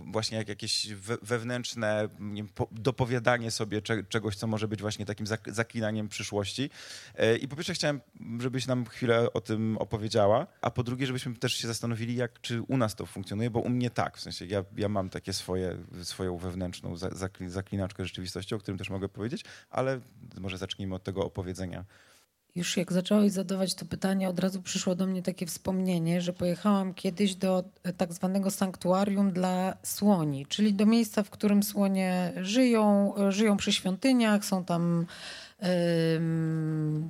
właśnie jak jakieś we, wewnętrzne wiem, po, dopowiadanie sobie cze, czegoś, co może być właśnie takim zak, zaklinaniem przyszłości. E, I po pierwsze chciałem, żebyś nam chwilę o tym opowiedziała, a po drugie, żebyśmy też się zastanowili, jak, czy u nas to funkcjonuje, bo u mnie tak, w sensie ja, ja mam takie swoje, swoją wewnętrzną za- zakli, zaklinaczkę rzeczywistości, o którym też mogę powiedzieć, ale może zacznijmy od tego opowiedzenia. Już jak zacząłeś zadawać to pytanie, od razu przyszło do mnie takie wspomnienie, że pojechałam kiedyś do tak zwanego sanktuarium dla słoni, czyli do miejsca, w którym słonie żyją, żyją przy świątyniach, są tam em,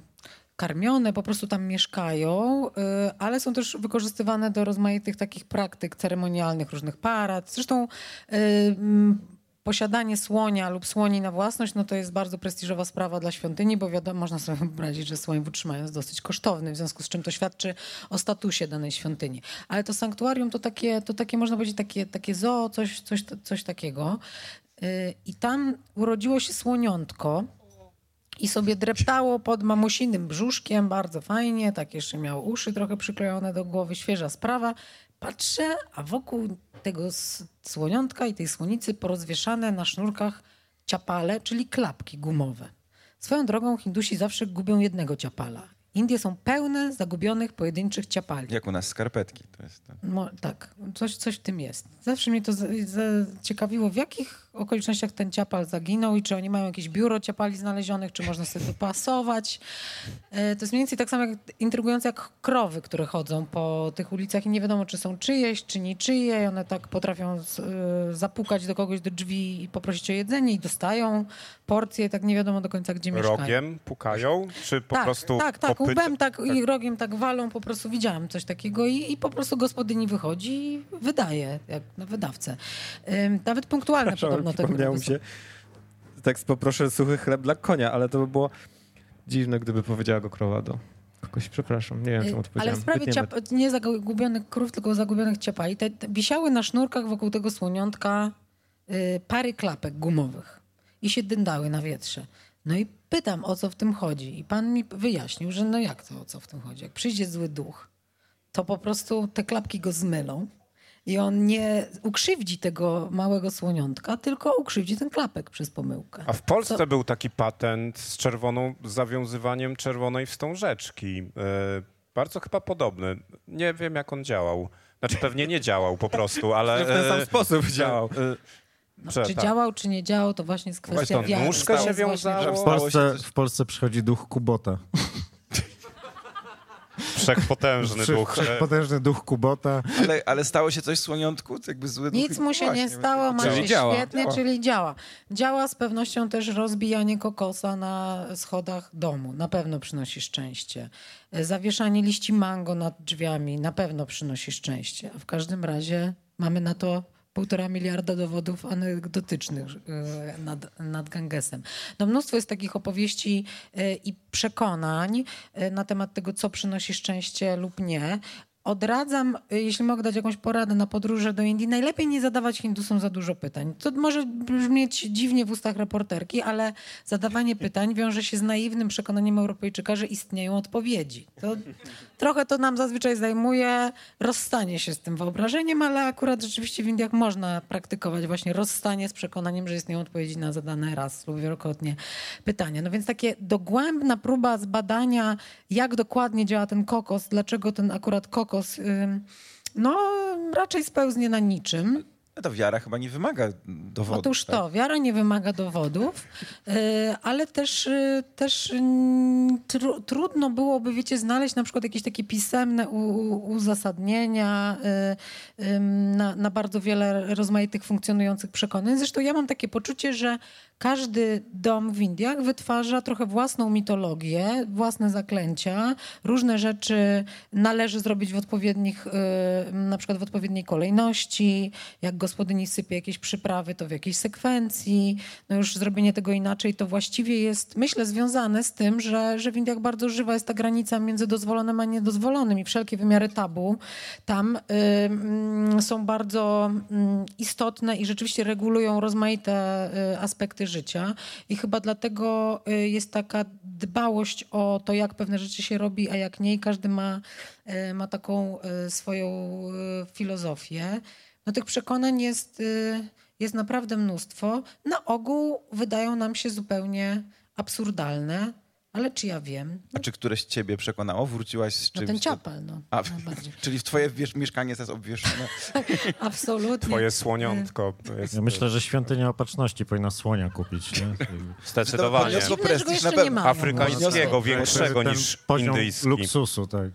karmione, po prostu tam mieszkają, e, ale są też wykorzystywane do rozmaitych takich praktyk ceremonialnych, różnych parad. Zresztą em, posiadanie słonia lub słoni na własność, no to jest bardzo prestiżowa sprawa dla świątyni, bo wiadomo, można sobie wyobrazić, że słoń w utrzymaniu jest dosyć kosztowny, w związku z czym to świadczy o statusie danej świątyni. Ale to sanktuarium to takie, to takie można powiedzieć, takie, takie zoo, coś, coś, coś takiego. Yy, I tam urodziło się słoniątko, i sobie dreptało pod mamusinym brzuszkiem, bardzo fajnie, tak jeszcze miało uszy trochę przyklejone do głowy, świeża sprawa. Patrzę, a wokół tego słoniątka i tej słonicy porozwieszane na sznurkach ciapale, czyli klapki gumowe. Swoją drogą Hindusi zawsze gubią jednego ciapala. Indie są pełne zagubionych pojedynczych ciapali. Jak u nas skarpetki. To jest. No, tak, coś, coś w tym jest. Zawsze mnie to zaciekawiło, w jakich okolicznościach ten ciapal zaginął i czy oni mają jakieś biuro ciapali znalezionych, czy można sobie dopasować. E, To jest mniej więcej tak samo jak, intrygujące jak krowy, które chodzą po tych ulicach i nie wiadomo, czy są czyjeś, czy niczyje. I one tak potrafią z- e, zapukać do kogoś do drzwi i poprosić o jedzenie i dostają porcje, tak nie wiadomo do końca, gdzie mieszkają. Rogiem pukają, czy po tak, prostu tak, tak, kopyt- łbem tak i rogiem tak walą, po prostu widziałam coś takiego i, i po prostu gospodyni wychodzi i wydaje, jak na wydawcę. Ym, nawet punktualne podobno tego przypomniał mi się tekst poproszę suchy chleb dla konia, ale to by było dziwne, gdyby powiedziała go krowa do kogoś. Przepraszam, nie wiem, czemu Y, Ale odpowiedziałem. w sprawie nie zagubionych krów, tylko zagubionych ciapali, te, te wisiały na sznurkach wokół tego słoniątka y, pary klapek gumowych i się dyndały na wietrze. No i pytam, o co w tym chodzi. I pan mi wyjaśnił, że no jak to, o co w tym chodzi? Jak przyjdzie zły duch, to po prostu te klapki go zmylą i on nie ukrzywdzi tego małego słoniątka, tylko ukrzywdzi ten klapek przez pomyłkę. A w Polsce Co- był taki patent z czerwoną, z zawiązywaniem czerwonej wstążeczki. E, bardzo chyba podobny. Nie wiem, jak on działał. Znaczy pewnie nie działał po prostu, ale... W ten sam e, sposób działał. E, że Czy tak. działał, czy nie działał, to właśnie jest kwestia Właśnie wiary. To się wiązało. W Polsce, w Polsce przychodzi duch Kubota. Wszechpotężny Wszech- duch. Wszechpotężny duch Kubota. Ale, ale stało się coś słoniątku? Jakby zły duch- Nic mu się nie Właśnie, stało, ma Czyli się działa. świetnie, Działa. czyli działa. Działa z pewnością też rozbijanie kokosa na schodach domu. Na pewno przynosi szczęście. E, Zawieszanie liści mango nad drzwiami na pewno przynosi szczęście. A w każdym razie mamy na to półtora miliarda dowodów anegdotycznych e, nad, nad Gangesem. No mnóstwo jest takich opowieści e, i przekonań e, na temat tego, co przynosi szczęście lub nie. Odradzam, y, jeśli mogę dać jakąś poradę na podróże do Indii, najlepiej nie zadawać Hindusom za dużo pytań. To może brzmieć dziwnie w ustach reporterki, ale zadawanie pytań wiąże się z naiwnym przekonaniem Europejczyka, że istnieją odpowiedzi. To trochę to nam zazwyczaj zajmuje rozstanie się z tym wyobrażeniem, ale akurat rzeczywiście w Indiach można praktykować właśnie rozstanie z przekonaniem, że istnieją odpowiedzi na zadane raz lub wielokrotnie pytania. No więc takie dogłębna próba zbadania, jak dokładnie działa ten kokos, dlaczego ten akurat kokos, ym, no raczej spełznie na niczym. No to wiara chyba nie wymaga dowodu. Otóż tak? to, wiara nie wymaga dowodów, y, ale też, y, też mm, tru, trudno byłoby, wiecie, znaleźć na przykład jakieś takie pisemne uzasadnienia y, na, na bardzo wiele rozmaitych funkcjonujących przekonań. Zresztą ja mam takie poczucie, że każdy dom w Indiach wytwarza trochę własną mitologię, własne zaklęcia. Różne rzeczy należy zrobić w odpowiednich, y, na przykład w odpowiedniej kolejności. Jak gospodyni sypie jakieś przyprawy, to w jakiejś sekwencji. No już zrobienie tego inaczej to właściwie jest, myślę, związane z tym, że, że w Indiach bardzo żywa jest ta granica między dozwolonym a niedozwolonym i wszelkie wymiary tabu tam y, mm, są bardzo mm, istotne i rzeczywiście regulują rozmaite y, aspekty życia. I chyba dlatego y, jest taka dbałość o to, jak pewne rzeczy się robi, a jak nie. I każdy ma, y, ma taką y, swoją filozofię. No tych przekonań jest, jest naprawdę mnóstwo. Na ogół wydają nam się zupełnie absurdalne, ale czy ja wiem? A czy któreś ciebie przekonało? Wróciłaś z No czymś? ten co- ciapel, no. A, najbardziej. czyli w twoje wiesz, mieszkanie jest obwieszone. Absolutnie. Twoje słoniątko. Jest, Ja myślę, że świątynia opatrzności powinna słonia kupić. Nie? Zdecydowanie. Go prestiż na pewno. Afrykańskiego, To większego jest ten niż indyjski. luksusu, tak.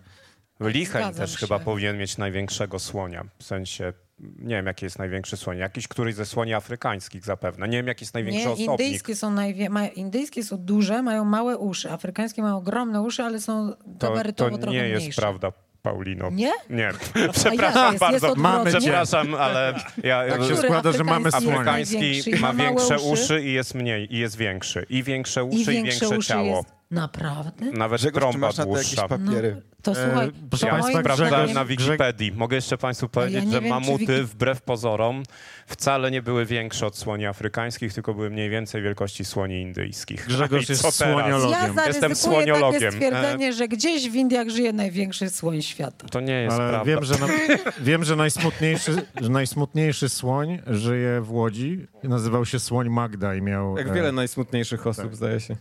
Licheń Zgadzam też się. chyba powinien mieć największego słonia. W sensie, nie wiem jaki jest największy słoń. Jakiś któryś ze słoni afrykańskich zapewne. Nie wiem jaki jest największy Nie, osobnik. indyjskie są, najwie... ma... indyjskie są duże, mają małe uszy. Afrykańskie mają ogromne uszy, ale są To, gabarytowo to trochę nie jest mniejsze. prawda, Paulino. Nie? Nie. Przepraszam jest? bardzo. Jest? Mamy. Przepraszam, ale ja... Tak się składa, że mamy i Afrykański ma większe uszy? uszy i jest mniej, i jest większy. I większe I uszy, i większe większe uszy ciało. jest... Naprawdę? Nawet Grzegorz, czy trąba masz na to jakieś papiery? To słuchaj, E, proszę to Ja Państwa, moim sprawdzałem na Wikipedii. Mogę jeszcze Państwu powiedzieć, ja że wiem, mamuty, Wiki- wbrew pozorom, wcale nie były większe od słoni afrykańskich, tylko były mniej więcej wielkości słoni indyjskich. Grzegorz jest teraz? słoniologiem. Ja Jestem zaryzykuję takie słoniologiem. stwierdzenie, że gdzieś w Indiach żyje największy słoń świata. To nie jest Ale prawda. wiem, że, na, wiem, że najsmutniejszy, że najsmutniejszy słoń żyje w Łodzi. Nazywał się słoń Magda i miał... Jak e, wiele najsmutniejszych osób, tak. zdaje się.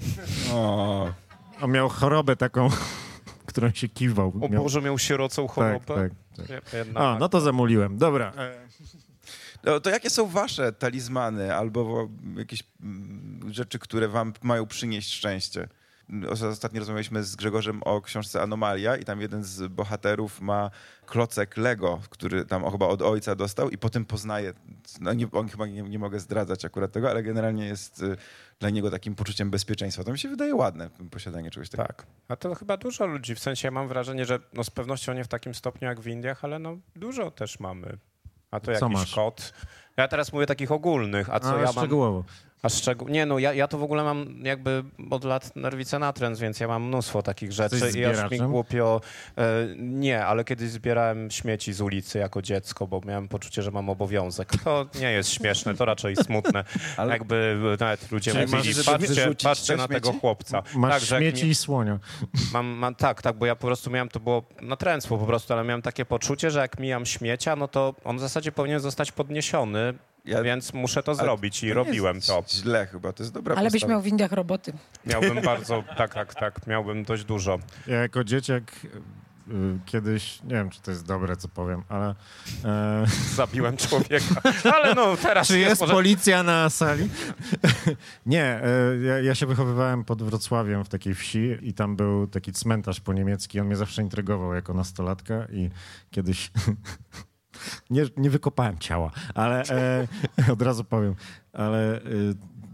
O, On miał chorobę taką, którą się kiwał. O Miał, Boże, miał sierocą chorobę? tak, tak, tak. Jednak A, no to zamuliłem. Dobra. No, to jakie są wasze talizmany albo jakieś mm, rzeczy, które wam mają przynieść szczęście? Ostatnio rozmawialiśmy z Grzegorzem o książce Anomalia i tam jeden z bohaterów ma klocek Lego, który tam chyba od ojca dostał i potem poznaje, no nie, on chyba nie, nie mogę zdradzać akurat tego, ale generalnie jest y, dla niego takim poczuciem bezpieczeństwa. To mi się wydaje ładne, posiadanie czegoś takiego. Tak. A to chyba dużo ludzi, w sensie ja mam wrażenie, że no z pewnością nie w takim stopniu jak w Indiach, ale no dużo też mamy. A to Co jakiś masz? kot. Ja teraz mówię takich ogólnych, a co A, ja mam... szczegółowo. A szczegół... Nie, no ja, ja to w ogóle mam jakby od lat nerwicę natręt, więc ja mam mnóstwo takich rzeczy i aż mi zbieraczem? głupio... E, nie, ale kiedyś zbierałem śmieci z ulicy jako dziecko, bo miałem poczucie, że mam obowiązek. To nie jest śmieszne, to raczej smutne. Ale- Jakby nawet ludzie Czyli mówili, masz, patrzcie, patrzcie na śmieci? tego chłopca. Masz Tak, śmieci mi- i słonia. Mam, mam, tak, tak, bo ja po prostu miałem, to było natręctwo po prostu, ale miałem takie poczucie, że jak mijam śmiecia, no to on w zasadzie powinien zostać podniesiony, Ja- więc muszę to zrobić i robiłem jest to. Źle chyba, to jest dobra Ale byś postawa. miał w Indiach roboty. Miałbym bardzo, tak, tak, tak, miałbym dość dużo. Ja jako dzieciak kiedyś, nie wiem, czy to jest dobre, co powiem, ale... E... Zabiłem człowieka. Ale no, teraz Czy jest może... policja na sali? nie, e, ja, ja, się wychowywałem pod Wrocławiem w takiej wsi i tam był taki cmentarz po niemiecki. On mnie zawsze intrygował jako nastolatka i kiedyś... nie, nie wykopałem ciała, ale e, od razu powiem, ale e,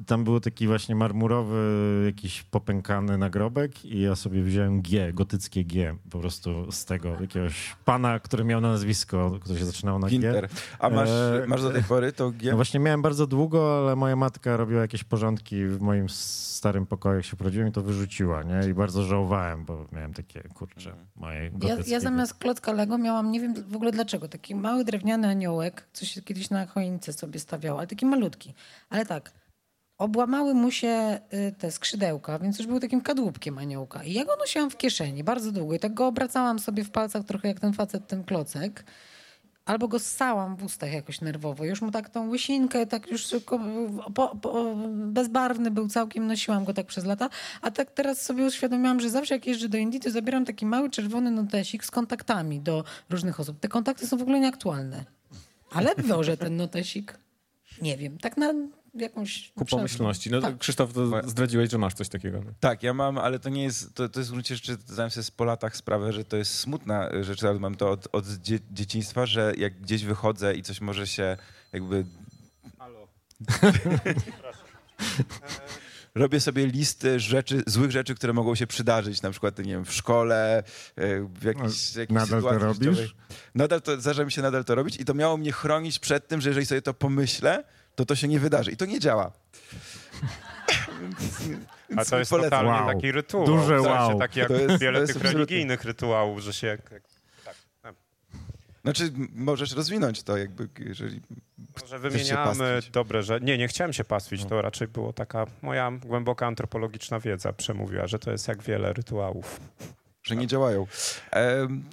tam był taki właśnie marmurowy, jakiś popękany nagrobek i ja sobie wziąłem G, gotyckie G, po prostu z tego jakiegoś pana, który miał nazwisko, które się zaczynało na Ginter. G. A masz, e... masz do tej pory to G? No właśnie miałem bardzo długo, ale moja matka robiła jakieś porządki w moim starym pokoju, jak się urodziłem i to wyrzuciła, nie? I bardzo żałowałem, bo miałem takie, kurcze, Mhm. moje ja, ja zamiast klocka Lego miałam, nie wiem w ogóle dlaczego, taki mały drewniany aniołek, co się kiedyś na choince sobie stawiało, ale taki malutki. Ale tak, obłamały mu się y, te skrzydełka, więc już był takim kadłubkiem aniołka. I ja go nosiłam w kieszeni bardzo długo i tak go obracałam sobie w palcach trochę jak ten facet, ten klocek. Albo go ssałam w ustach jakoś nerwowo. Już mu tak tą łysinkę, tak już po, po, bezbarwny był całkiem, nosiłam go tak przez lata. A tak teraz sobie uświadomiłam, że zawsze jak jeżdżę do Indii, to zabieram taki mały czerwony notesik z kontaktami do różnych osób. Te kontakty są w ogóle nieaktualne. Ale wiążę ten notesik. Nie wiem, tak na jakąś... Ku pomyślności. No tak. Krzysztof, to zdradziłeś, że masz coś takiego. No. Tak, ja mam, ale to nie jest, to, to jest w gruncie rzeczy, zdałem sobie po latach sprawę, że to jest smutna rzecz, ale mam to od, od dzie dzieciństwa, że jak gdzieś wychodzę i coś może się jakby... Halo. Robię sobie listy rzeczy, złych rzeczy, które mogą się przydarzyć, na przykład, nie wiem, w szkole, w jakiejś, jakiejś Nadal to robisz? Nadal to, zdarza mi się nadal to robić i to miało mnie chronić przed tym, że jeżeli sobie to pomyślę, to to się nie wydarzy. I to nie działa. A to jest polecam. totalnie wow. taki rytuał. Duże wow. Taki jak jest, wiele tych religijnych rytuałów, że się... Jak, tak, tak. Znaczy, możesz rozwinąć to, jakby, jeżeli Może wymieniamy dobre rzeczy. Nie, nie chciałem się pastwić, no. to raczej było taka moja głęboka antropologiczna wiedza przemówiła, że to jest jak wiele rytuałów. Że nie działają. Um,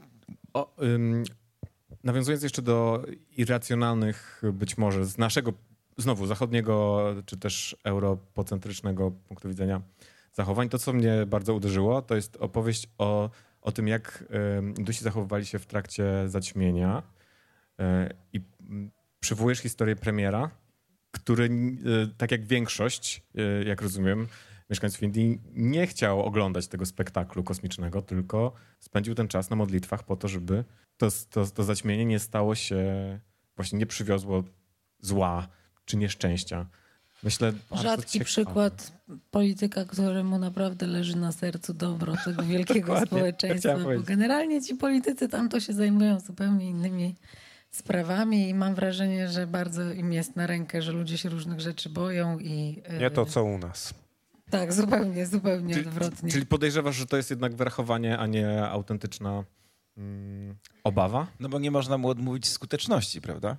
o, ym, nawiązując jeszcze do irracjonalnych być może z naszego znowu zachodniego czy też europocentrycznego punktu widzenia zachowań, to co mnie bardzo uderzyło, to jest opowieść o, o tym, jak Indusi zachowywali się w trakcie zaćmienia e, i przywołujesz historię premiera, który, e, tak jak większość, e, jak rozumiem, mieszkańców Indii nie chciał oglądać tego spektaklu kosmicznego, tylko spędził ten czas na modlitwach po to, żeby to, to, to zaćmienie nie stało się, właśnie nie przywiozło zła czy nieszczęścia. Myślę, Rzadki ciekawe. przykład polityka, któremu naprawdę leży na sercu dobro tego wielkiego społeczeństwa. Bo generalnie ci politycy tam to się zajmują zupełnie innymi sprawami i mam wrażenie, że bardzo im jest na rękę, że ludzie się różnych rzeczy boją i... Nie to, co u nas. Tak, zupełnie, zupełnie czyli, odwrotnie. Czyli podejrzewasz, że to jest jednak wyrachowanie, a nie autentyczna mm, obawa? No bo nie można mu odmówić skuteczności, prawda?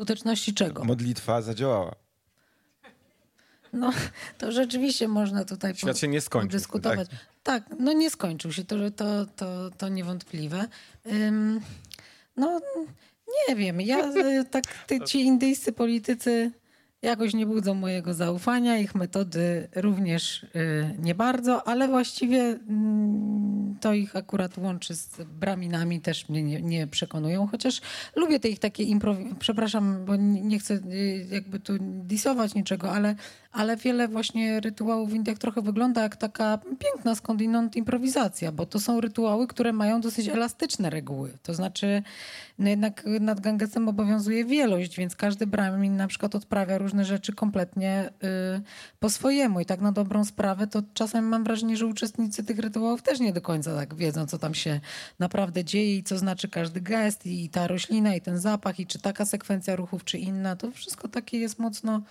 Skuteczności czego? Modlitwa zadziałała. No, to rzeczywiście można tutaj Świat się nie skończył. dyskutować. Tak. tak, no nie skończył się, to, to, to, to niewątpliwe. Um, no, nie wiem, ja e, tak, ty, ci indyjscy politycy jakoś nie budzą mojego zaufania, ich metody również y, nie bardzo, ale właściwie mm, to ich akurat łączy z braminami, też mnie nie, nie przekonują, chociaż lubię te ich takie improwizacje, przepraszam, bo nie chcę y, jakby tu disować niczego, ale, ale wiele właśnie rytuałów w Indiach trochę wygląda jak taka piękna skądinąd improwizacja, bo to są rytuały, które mają dosyć elastyczne reguły, to znaczy no jednak nad Gangesem obowiązuje wielość, więc każdy bramin na przykład odprawia różne rzeczy kompletnie y, po swojemu. I tak na dobrą sprawę to czasem mam wrażenie, że uczestnicy tych rytuałów też nie do końca tak wiedzą, co tam się naprawdę dzieje i co znaczy każdy gest i, ta roślina i ten zapach i czy taka sekwencja ruchów, czy inna. To wszystko takie jest mocno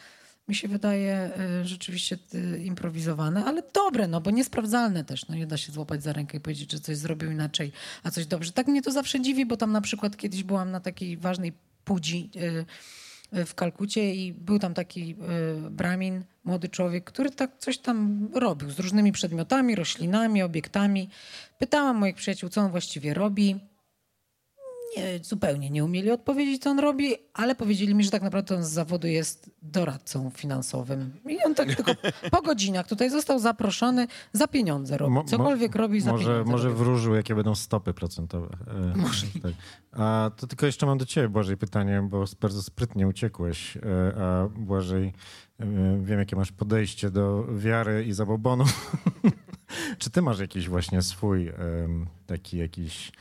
mi się wydaje y, rzeczywiście y, improwizowane, ale dobre, no bo niesprawdzalne też. No nie da się złapać za rękę i powiedzieć, że coś zrobił inaczej, a coś dobrze. Tak mnie to zawsze dziwi, bo tam na przykład kiedyś byłam na takiej ważnej pudzi y, w Kalkucie i był tam taki bramin, młody człowiek, który tak coś tam robił z różnymi przedmiotami, roślinami, obiektami. Pytałam moich przyjaciół, co on właściwie robi nie, zupełnie nie umieli odpowiedzieć, co on robi, ale powiedzieli mi, że tak naprawdę on z zawodu jest doradcą finansowym. I on tak tylko po godzinach tutaj został zaproszony za pieniądze robi. Cokolwiek robi za może, pieniądze Może robi. wróżył, jakie będą stopy procentowe. E, Może. Tak. A to tylko jeszcze mam do ciebie, Błażej, pytanie, bo bardzo sprytnie uciekłeś. E, A Błażej, e, wiem, jakie masz podejście do wiary i zabobonu. Czy ty masz jakiś właśnie swój taki jakiś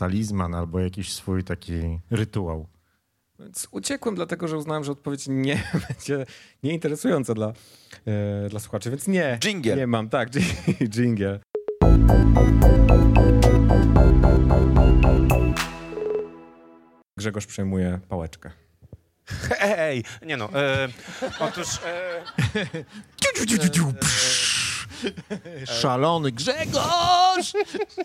talizman albo jakiś swój taki rytuał? Więc uciekłem, dlatego że uznałem, że odpowiedź nie będzie nieinteresująca dla, e, dla słuchaczy, więc nie. Dżingiel. Nie mam, tak, dżingiel. Grzegorz przejmuje pałeczkę. Ej, nie no. E, otóż e, Szalony Grzegorz!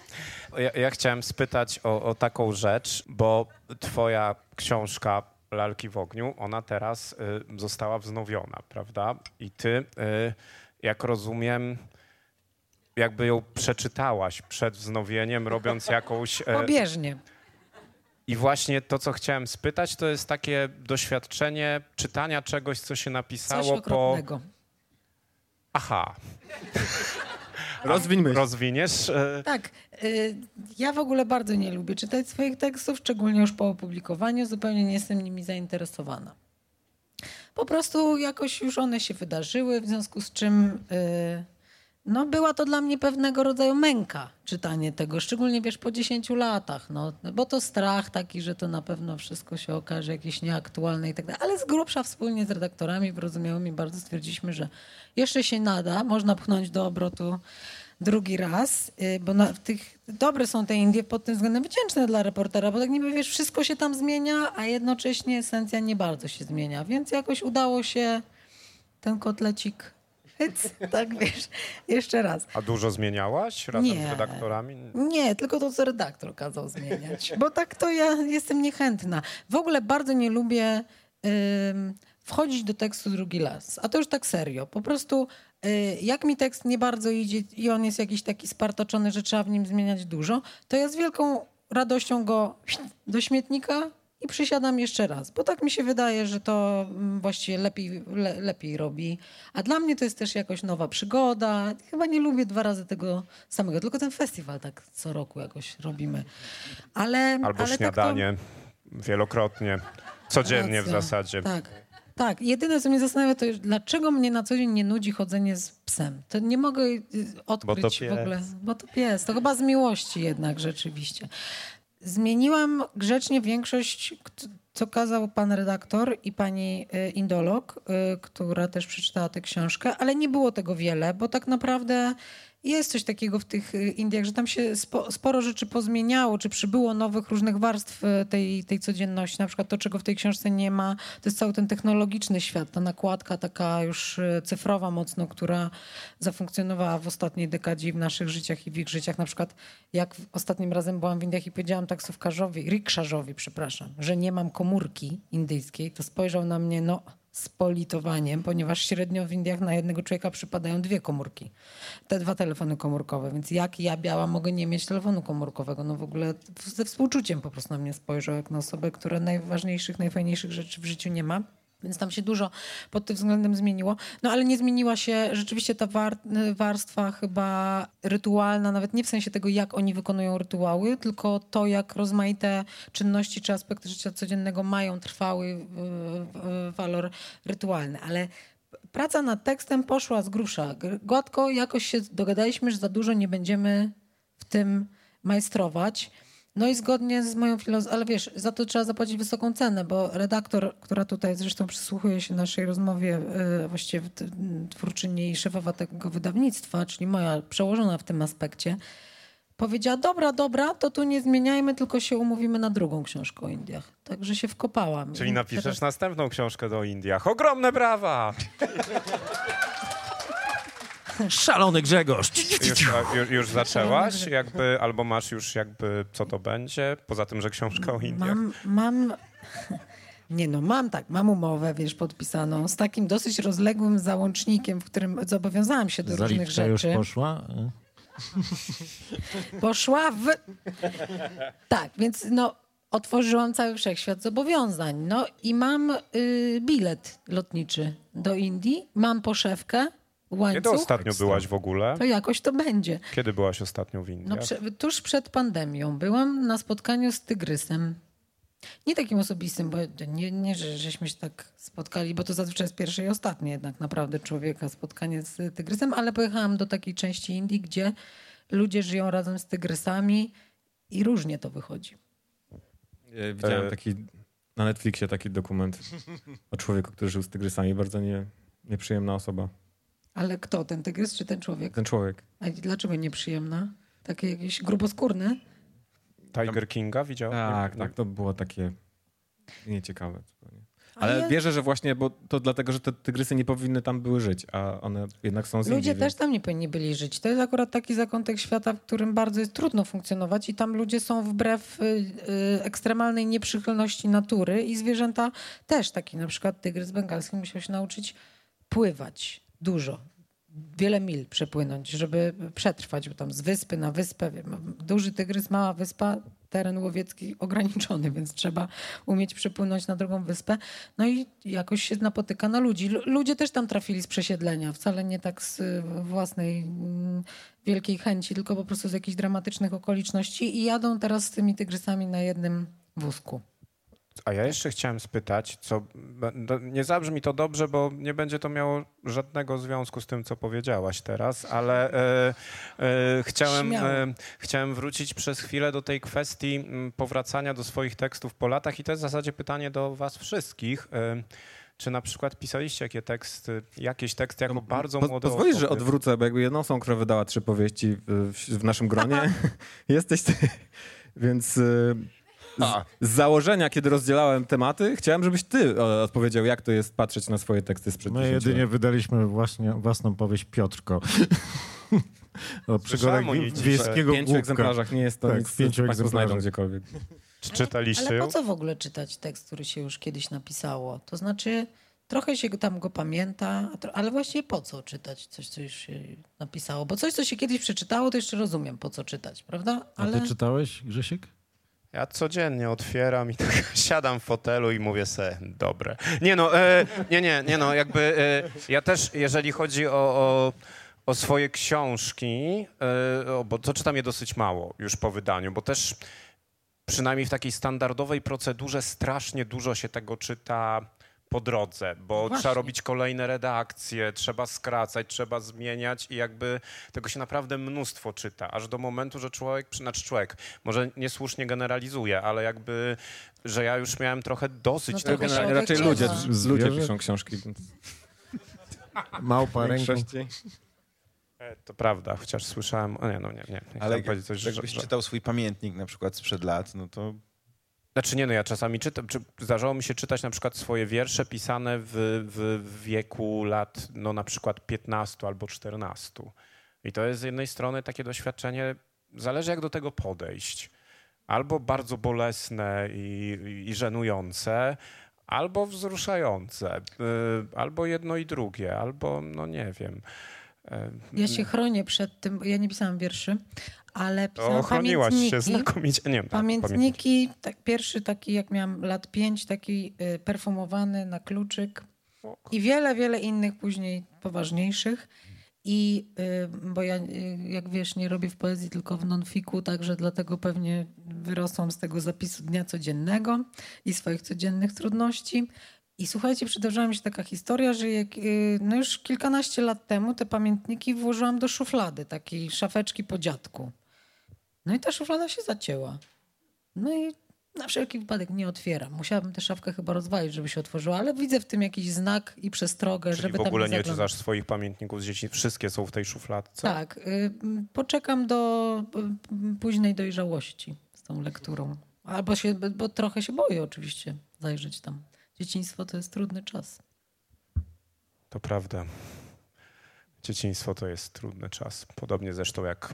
ja, ja chciałem spytać o, o taką rzecz, bo twoja książka Lalki w ogniu, ona teraz y, została wznowiona, prawda? I ty, y, jak rozumiem, jakby ją przeczytałaś przed wznowieniem, robiąc jakąś... e, Pobieżnie. I właśnie to, co chciałem spytać, to jest takie doświadczenie czytania czegoś, co się napisało po... Aha, Rozwiń myśl. rozwiniesz? E, Tak. y, Ja w ogóle bardzo nie lubię czytać swoich tekstów, szczególnie już po opublikowaniu. Zupełnie nie jestem nimi zainteresowana. Po prostu jakoś już one się wydarzyły, w związku z czym y, no, była to dla mnie pewnego rodzaju męka czytanie tego, szczególnie wiesz po 10 latach, no, bo to strach taki, że to na pewno wszystko się okaże jakieś nieaktualne i tak dalej. Ale z grubsza wspólnie z redaktorami wyrozumiałymi bardzo stwierdziliśmy, że jeszcze się nada, można pchnąć do obrotu drugi raz, y, bo na, tych, dobre są te Indie pod tym względem wdzięczne dla reportera, bo tak niby wiesz, wszystko się tam zmienia, a jednocześnie esencja nie bardzo się zmienia, więc jakoś udało się ten kotlecik hyc, tak wiesz, jeszcze raz. A dużo zmieniałaś razem Nie. z redaktorami? Nie, tylko to, co redaktor kazał zmieniać. Bo tak to ja jestem niechętna. W ogóle bardzo nie lubię ym, wchodzić do tekstu drugi raz. A to już tak serio. Po prostu y, jak mi tekst nie bardzo idzie i on jest jakiś taki spartoczony, że trzeba w nim zmieniać dużo, to ja z wielką radością go do śmietnika i przysiadam jeszcze raz, bo tak mi się wydaje, że to mm, właściwie lepiej, le, lepiej robi. A dla mnie to jest też jakoś nowa przygoda. Chyba nie lubię dwa razy tego samego, tylko ten festiwal tak co roku jakoś robimy. Ale, Albo ale śniadanie wielokrotnie, Tak codziennie w Racja. zasadzie. Tak. Tak, jedyne co mnie zastanawia to dlaczego mnie na co dzień nie nudzi chodzenie z psem. To nie mogę y, odkryć to w ogóle. Bo to pies. To chyba z miłości jednak rzeczywiście. Zmieniłam grzecznie większość, co kazał pan redaktor i pani y, indolog, y, która też przeczytała tę książkę, ale nie było tego wiele, bo tak naprawdę jest coś takiego w tych y, Indiach, że tam się spo, sporo rzeczy pozmieniało, czy przybyło nowych różnych warstw y, tej, tej codzienności. Na przykład to, czego w tej książce nie ma, to jest cały ten technologiczny świat, ta nakładka taka już y, cyfrowa mocno, która zafunkcjonowała w ostatniej dekadzie w naszych życiach i w ich życiach. Na przykład jak ostatnim razem byłam w Indiach i powiedziałam taksówkarzowi, rikszarzowi, przepraszam, że nie mam komórki indyjskiej, to spojrzał na mnie, no z politowaniem, ponieważ średnio w Indiach na jednego człowieka przypadają dwie komórki. Te dwa telefony komórkowe, więc jak ja biała mogę nie mieć telefonu komórkowego? No w ogóle ze współczuciem po prostu na mnie spojrzał, jak na osobę, która najważniejszych, najfajniejszych rzeczy w życiu nie ma. Więc tam się dużo pod tym względem zmieniło. No ale nie zmieniła się rzeczywiście ta war- warstwa chyba rytualna, nawet nie w sensie tego, jak oni wykonują rytuały, tylko to, jak rozmaite czynności czy aspekty życia codziennego mają trwały walor rytualny. Ale praca nad tekstem poszła z grusza. Gr- Gładko jakoś się dogadaliśmy, że za dużo nie będziemy w tym majstrować. No i zgodnie z moją filozofią, ale wiesz, za to trzeba zapłacić wysoką cenę, bo redaktor, która tutaj zresztą przysłuchuje się naszej rozmowie, e, właściwie twórczyni i szefowa tego wydawnictwa, czyli moja przełożona w tym aspekcie, powiedziała, dobra, dobra, to tu nie zmieniajmy, tylko się umówimy na drugą książkę o Indiach. Także się wkopałam. Czyli napiszesz teraz- następną książkę do Indiach. Ogromne brawa! Szalony Grzegorz! Już, już, już zaczęłaś? Jakby, albo masz już jakby, co to będzie? Poza tym, że książka o Indiach. Mam, mam. Nie no, mam tak, mam umowę, wiesz, podpisaną z takim dosyć rozległym załącznikiem, w którym zobowiązałam się do różnych Zaliczka już rzeczy. poszła? Poszła w. Tak, więc no. otworzyłam cały wszechświat zobowiązań. No i mam y, bilet lotniczy do Indii, mam poszewkę, Kiedy łańcuch. ostatnio byłaś w ogóle? To jakoś to będzie. Kiedy byłaś ostatnio w Indiach? No, prze, tuż przed pandemią byłam na spotkaniu z tygrysem. Nie takim osobistym, bo nie, nie że żeśmy się tak spotkali, bo to zazwyczaj jest pierwsze i ostatnie jednak naprawdę człowieka spotkanie z tygrysem, ale pojechałam do takiej części Indii, gdzie ludzie żyją razem z tygrysami i różnie to wychodzi. Ja Widziałem E- taki na Netflixie taki dokument o człowieku, który żył z tygrysami. Bardzo nie, nieprzyjemna osoba. Ale kto, ten tygrys czy ten człowiek? Ten człowiek. A dlaczego nieprzyjemna? Takie jakieś gruboskórne? Tiger Kinga widziałeś? Tak, tak, to było takie nieciekawe. zupełnie. Ale Ale ja- wierzę, że właśnie, bo to dlatego, że te tygrysy nie powinny tam były żyć, a one jednak są z Ludzie Indii, też więc- tam nie powinni byli żyć. To jest akurat taki zakątek świata, w którym bardzo jest trudno funkcjonować i tam ludzie są wbrew y, y, ekstremalnej nieprzychylności natury i zwierzęta też. Taki na przykład tygrys bengalski musiał się nauczyć pływać dużo. Wiele mil przepłynąć, żeby przetrwać, bo tam z wyspy na wyspę. wiem, Duży tygrys, mała wyspa, teren łowiecki ograniczony, więc trzeba umieć przepłynąć na drugą wyspę. No i jakoś się napotyka na ludzi. Lu- Ludzie też tam trafili z przesiedlenia, wcale nie tak z własnej mm, wielkiej chęci, tylko po prostu z jakichś dramatycznych okoliczności i jadą teraz z tymi tygrysami na jednym wózku. A ja jeszcze chciałem spytać, co no, nie zabrzmi to dobrze, bo nie będzie to miało żadnego związku z tym, co powiedziałaś teraz, ale e, e, chciałem, e, chciałem wrócić przez chwilę do tej kwestii m, powracania do swoich tekstów po latach i to jest w zasadzie pytanie do was wszystkich. E, czy na przykład pisaliście jakie teksty, jakieś teksty jako bardzo Po- młode Pozwolisz, że odwrócę, bo jakby jedną są, która wydała trzy powieści w, w, naszym gronie. Jesteś ty. Więc y. z, założenia, kiedy rozdzielałem tematy, chciałem, żebyś ty e, odpowiedział, jak to jest patrzeć na swoje teksty sprzed My 10 jedynie lat. wydaliśmy właśnie, własną powieść Piotrko. o przygodach wiejskiego W pięciu głupka. egzemplarzach nie jest to Tak, nic, w pięciu Państwo znajdą egzemplarzach. gdziekolwiek. Czy czytaliście Ale ją? po co w ogóle czytać tekst, który się już kiedyś napisało? To znaczy, trochę się tam go pamięta, a ale właściwie po co czytać coś, co już się napisało? Bo coś, co się kiedyś przeczytało, to jeszcze rozumiem, po co czytać, prawda? A Ale ty czytałeś, Grzesiek? Ja codziennie otwieram i tak siadam w fotelu i mówię se, dobre. Nie no, e, nie, nie, nie no, jakby e, ja też, jeżeli chodzi o, o, o swoje książki, e, o, bo to czytam je dosyć mało już po wydaniu, bo też przynajmniej w takiej standardowej procedurze strasznie dużo się tego czyta po drodze, bo Właśnie. trzeba robić kolejne redakcje, trzeba skracać, trzeba zmieniać i jakby tego się naprawdę mnóstwo czyta, aż do momentu, że człowiek, znaczy człowiek, może niesłusznie generalizuje, ale jakby, że ja już miałem trochę dosyć No tego. Generalnie raczej ludzie, odechciewa. ludzie piszą książki. Małpa ręką. E, To prawda, chociaż słyszałem, o nie, no nie, nie, nie Ale powiedzieć coś, że, jakbyś że, czytał swój pamiętnik na przykład sprzed lat, no to Znaczy nie, no ja czasami czytam, czy zdarzało mi się czytać na przykład swoje wiersze pisane w, w, wieku lat, no na przykład 15 albo 14. I to jest z jednej strony takie doświadczenie, zależy jak do tego podejść. Albo bardzo bolesne i, i, i żenujące, albo wzruszające, y, albo jedno i drugie, albo no nie wiem. Ja się chronię przed tym, bo ja nie pisałam wierszy, ale pisałam ochroniłaś się pamiętniki. znakomicie. Nie, tak, pamiętniki. Pamiętniki, tak, pierwszy taki jak miałam lat pięć, taki y, perfumowany na kluczyk i wiele, wiele innych później poważniejszych. I y, bo ja, y, jak wiesz, nie robię w poezji, tylko w nonfiku, także dlatego pewnie wyrosłam z tego zapisu dnia codziennego i swoich codziennych trudności. I słuchajcie, przydarzyła mi się taka historia, że jak, y, no już kilkanaście lat temu te pamiętniki włożyłam do szuflady, takiej szafeczki po dziadku. No i ta szuflada się zacięła. No i na wszelki wypadek nie otwieram. Musiałabym tę szafkę chyba rozwalić, żeby się otworzyła, ale widzę w tym jakiś znak i przestrogę, Czyli żeby w tam ogóle nie czytasz swoich pamiętników z dzieci, wszystkie są w tej szufladce? Tak. y, Poczekam do y, późnej dojrzałości z tą lekturą. Albo się, bo trochę się boję oczywiście zajrzeć tam. Dzieciństwo to jest trudny czas. To prawda. Dzieciństwo to jest trudny czas. Podobnie zresztą jak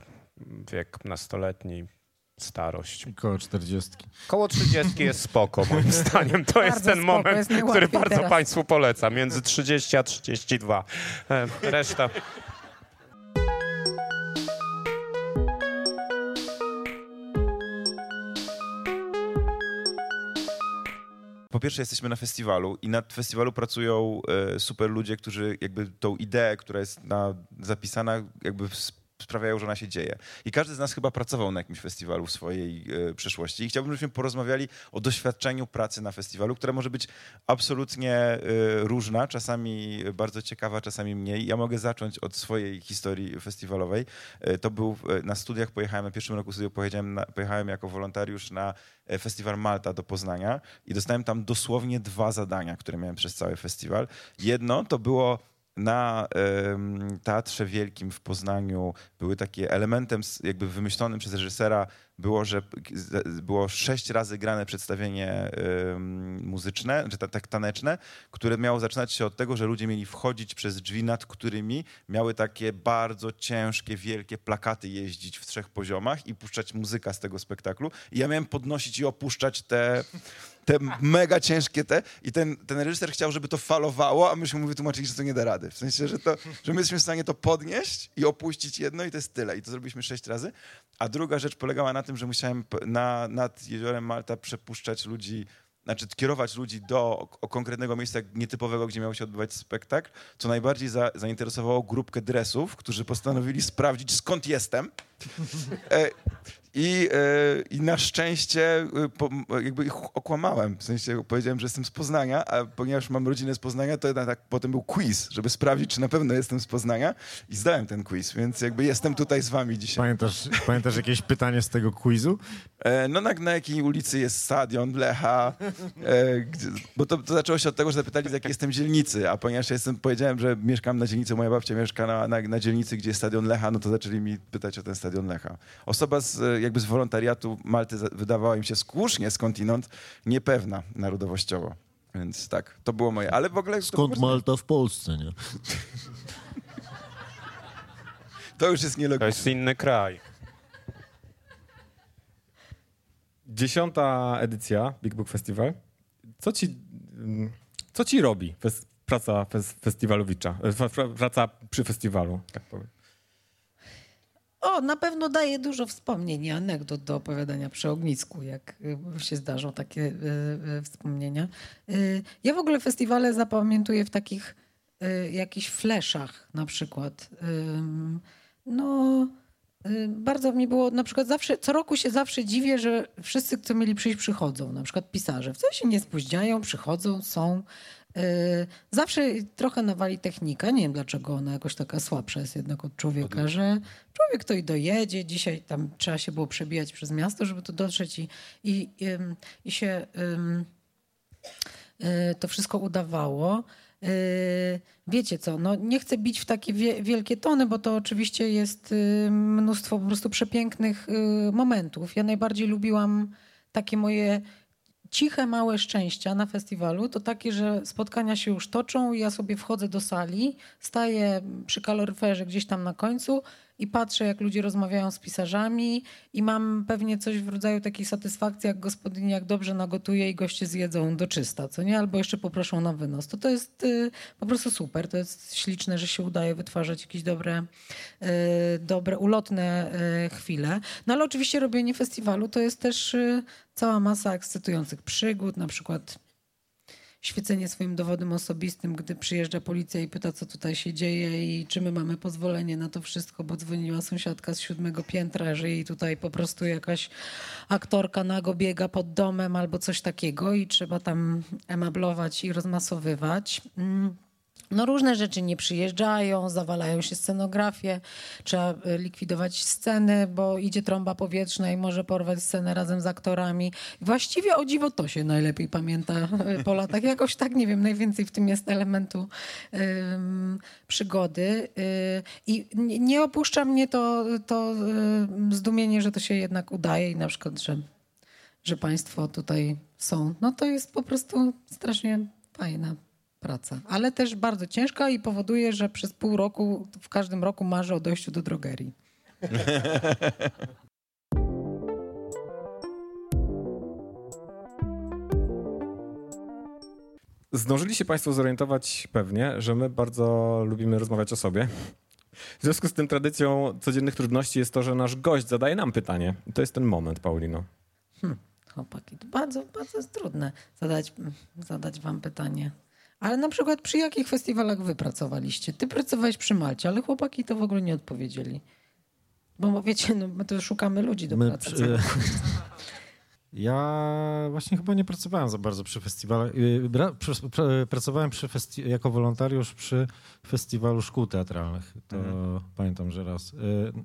wiek nastoletni, starość. Koło 40. Koło 30 jest spoko, moim zdaniem. To jest ten spoko, moment, jest który bardzo teraz. Państwu polecam. Między 30 a 32. E, Reszta. Pierwsze jesteśmy na festiwalu i nad festiwalu pracują e, super ludzie, którzy jakby tą ideę, która jest na, zapisana, jakby sprawiają, że ona się dzieje. I każdy z nas chyba pracował na jakimś festiwalu w swojej e, przeszłości. I chciałbym, żebyśmy porozmawiali o doświadczeniu pracy na festiwalu, które może być absolutnie e, różna, czasami bardzo ciekawa, czasami mniej. Ja mogę zacząć od swojej historii festiwalowej. E, to był e, na studiach, pojechałem na pierwszym roku studiów, pojechałem, na, pojechałem jako wolontariusz na festiwal Malta do Poznania i dostałem tam dosłownie dwa zadania, które miałem przez cały festiwal. Jedno to było na em, Teatrze Wielkim w Poznaniu były takie elementem jakby wymyślonym przez reżysera było, że było sześć razy grane przedstawienie muzyczne, czy ta- tak taneczne, które miało zaczynać się od tego, że ludzie mieli wchodzić przez drzwi, nad którymi miały takie bardzo ciężkie, wielkie plakaty jeździć w trzech poziomach i puszczać muzyka z tego spektaklu. I ja miałem podnosić i opuszczać te, te mega ciężkie te i ten, ten reżyser chciał, żeby to falowało, a myśmy mu wytłumaczyli, że to nie da rady. W sensie, że, to, że my jesteśmy w stanie to podnieść i opuścić jedno i to jest tyle. I to zrobiliśmy sześć razy. A druga rzecz polegała na tym, że musiałem na, nad jeziorem Malta przepuszczać ludzi znaczy kierować ludzi do konkretnego miejsca nietypowego, gdzie miał się odbywać spektakl, co najbardziej za, zainteresowało grupkę dresów, którzy postanowili sprawdzić, skąd jestem. E, I, e, I na szczęście e, po, jakby ich okłamałem. W sensie powiedziałem, że jestem z Poznania, a ponieważ mam rodzinę z Poznania, to jednak tak, potem był quiz, żeby sprawdzić, czy na pewno jestem z Poznania. I zdałem ten quiz, więc jakby jestem tutaj z wami dzisiaj. Pamiętasz, pamiętasz jakieś pytanie z tego quizu? E, no na, na jakiej ulicy jest stadion Lecha, e, gdzie, bo to, to zaczęło się od tego, że zapytali z jakiej jestem dzielnicy, a ponieważ ja jestem, powiedziałem, że mieszkam na dzielnicy, moja babcia mieszka na, na, na dzielnicy, gdzie jest stadion Lecha, no to zaczęli mi pytać o ten stadion Lecha. Osoba z, e, jakby z wolontariatu Malty wydawała im się słusznie skądinąd niepewna narodowościowo. Więc tak, to było moje, ale w ogóle... to Skąd prostu- Malta w Polsce, nie? To już jest To nielogiczne. jest inny kraj. Dziesiąta edycja Big Book Festival. Co ci, mm, co ci robi praca fes, festiwalowicza, e, praca przy festiwalu, tak powiem? O, na pewno daje dużo wspomnień i anegdot do opowiadania przy ognisku, jak y, się zdarzą takie y, y, wspomnienia. Y, ja w ogóle festiwale zapamiętuję w takich y, jakichś fleszach na przykład. No, y, bardzo mi było, na przykład zawsze, co roku się zawsze dziwię, że wszyscy, co mieli przyjść, przychodzą. Na przykład pisarze. Wcale się nie spóźniają, przychodzą, są. Y, Zawsze trochę nawali technika. Nie wiem, dlaczego ona jakoś taka słabsza jest jednak od człowieka, że człowiek to i dojedzie. Dzisiaj tam trzeba się było przebijać przez miasto, żeby tu dotrzeć i, i, i się y, to wszystko udawało. Y, Wiecie co, no nie chcę bić w takie wie, wielkie tony, bo to oczywiście jest mnóstwo po prostu przepięknych momentów. Ja najbardziej lubiłam takie moje ciche, małe szczęścia na festiwalu to takie, że spotkania się już toczą ja sobie wchodzę do sali, staję przy kaloryferze gdzieś tam na końcu i patrzę, jak ludzie rozmawiają z pisarzami i mam pewnie coś w rodzaju takiej satysfakcji, jak gospodyni, jak dobrze nagotuje i goście zjedzą do czysta, co nie? Albo jeszcze poproszą na wynos. To to jest y, po prostu super. To jest śliczne, że się udaje wytwarzać jakieś dobre, y, dobre ulotne y, chwile. No ale oczywiście robienie festiwalu to jest też y, cała masa ekscytujących przygód, na przykład świecenie swoim dowodem osobistym, gdy przyjeżdża policja i pyta, co tutaj się dzieje i czy my mamy pozwolenie na to wszystko, bo dzwoniła sąsiadka z siódmego piętra, że jej tutaj po prostu jakaś aktorka nago biega pod domem albo coś takiego i trzeba tam emablować i rozmasowywać. Mm. No różne rzeczy nie przyjeżdżają, zawalają się scenografię, trzeba e, likwidować sceny, bo idzie trąba powietrzna i może porwać scenę razem z aktorami. Właściwie o dziwo to się najlepiej pamięta e, po latach. Jakoś tak, nie wiem, najwięcej w tym jest elementu ym, przygody. Y, I nie, opuszcza mnie to, to y, zdumienie, że to się jednak udaje i na przykład, że, że państwo tutaj są. No to jest po prostu strasznie fajna praca, ale też bardzo ciężka i powoduje, że przez pół roku, w każdym roku marzę o dojściu do drogerii. Zdążyli się Państwo zorientować pewnie, że my bardzo lubimy rozmawiać o sobie. W związku z tym tradycją codziennych trudności jest to, że nasz gość zadaje nam pytanie. I to jest ten moment, Paulino. Chłopaki, to bardzo, bardzo jest trudne zadać, zadać wam pytanie. Ale na przykład przy jakich festiwalach wy pracowaliście? Ty pracowałeś przy Malcie, ale chłopaki to w ogóle nie odpowiedzieli. Bo wiecie, no, my to szukamy ludzi do My pracy. przy- Ja właśnie chyba nie pracowałem za bardzo przy festiwalach. Y, Pracowałem przy festi- jako wolontariusz przy festiwalu szkół teatralnych. To pamiętam, że raz. y,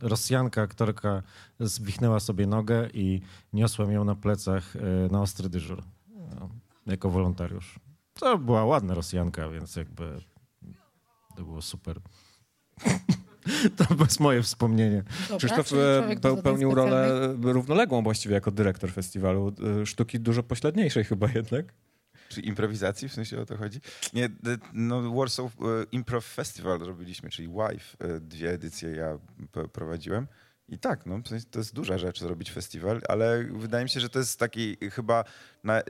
Rosjanka, aktorka zwichnęła sobie nogę i niosłem ją na plecach y, na ostry dyżur no, jako wolontariusz. To była ładna Rosjanka, więc jakby to było super. To jest moje wspomnienie. Dobra, Krzysztof e, człowiek do pe- zadań pełnił rolę równoległą właściwie jako dyrektor festiwalu. e, Sztuki dużo pośladniejszej chyba jednak. Czy improwizacji, w sensie o to chodzi? Nie, no Warsaw e, Improv Festival robiliśmy, czyli WIFE. Dwie edycje ja prowadziłem. I tak, no, w sensie to jest duża rzecz zrobić festiwal, ale wydaje mi się, że to jest taki chyba, na,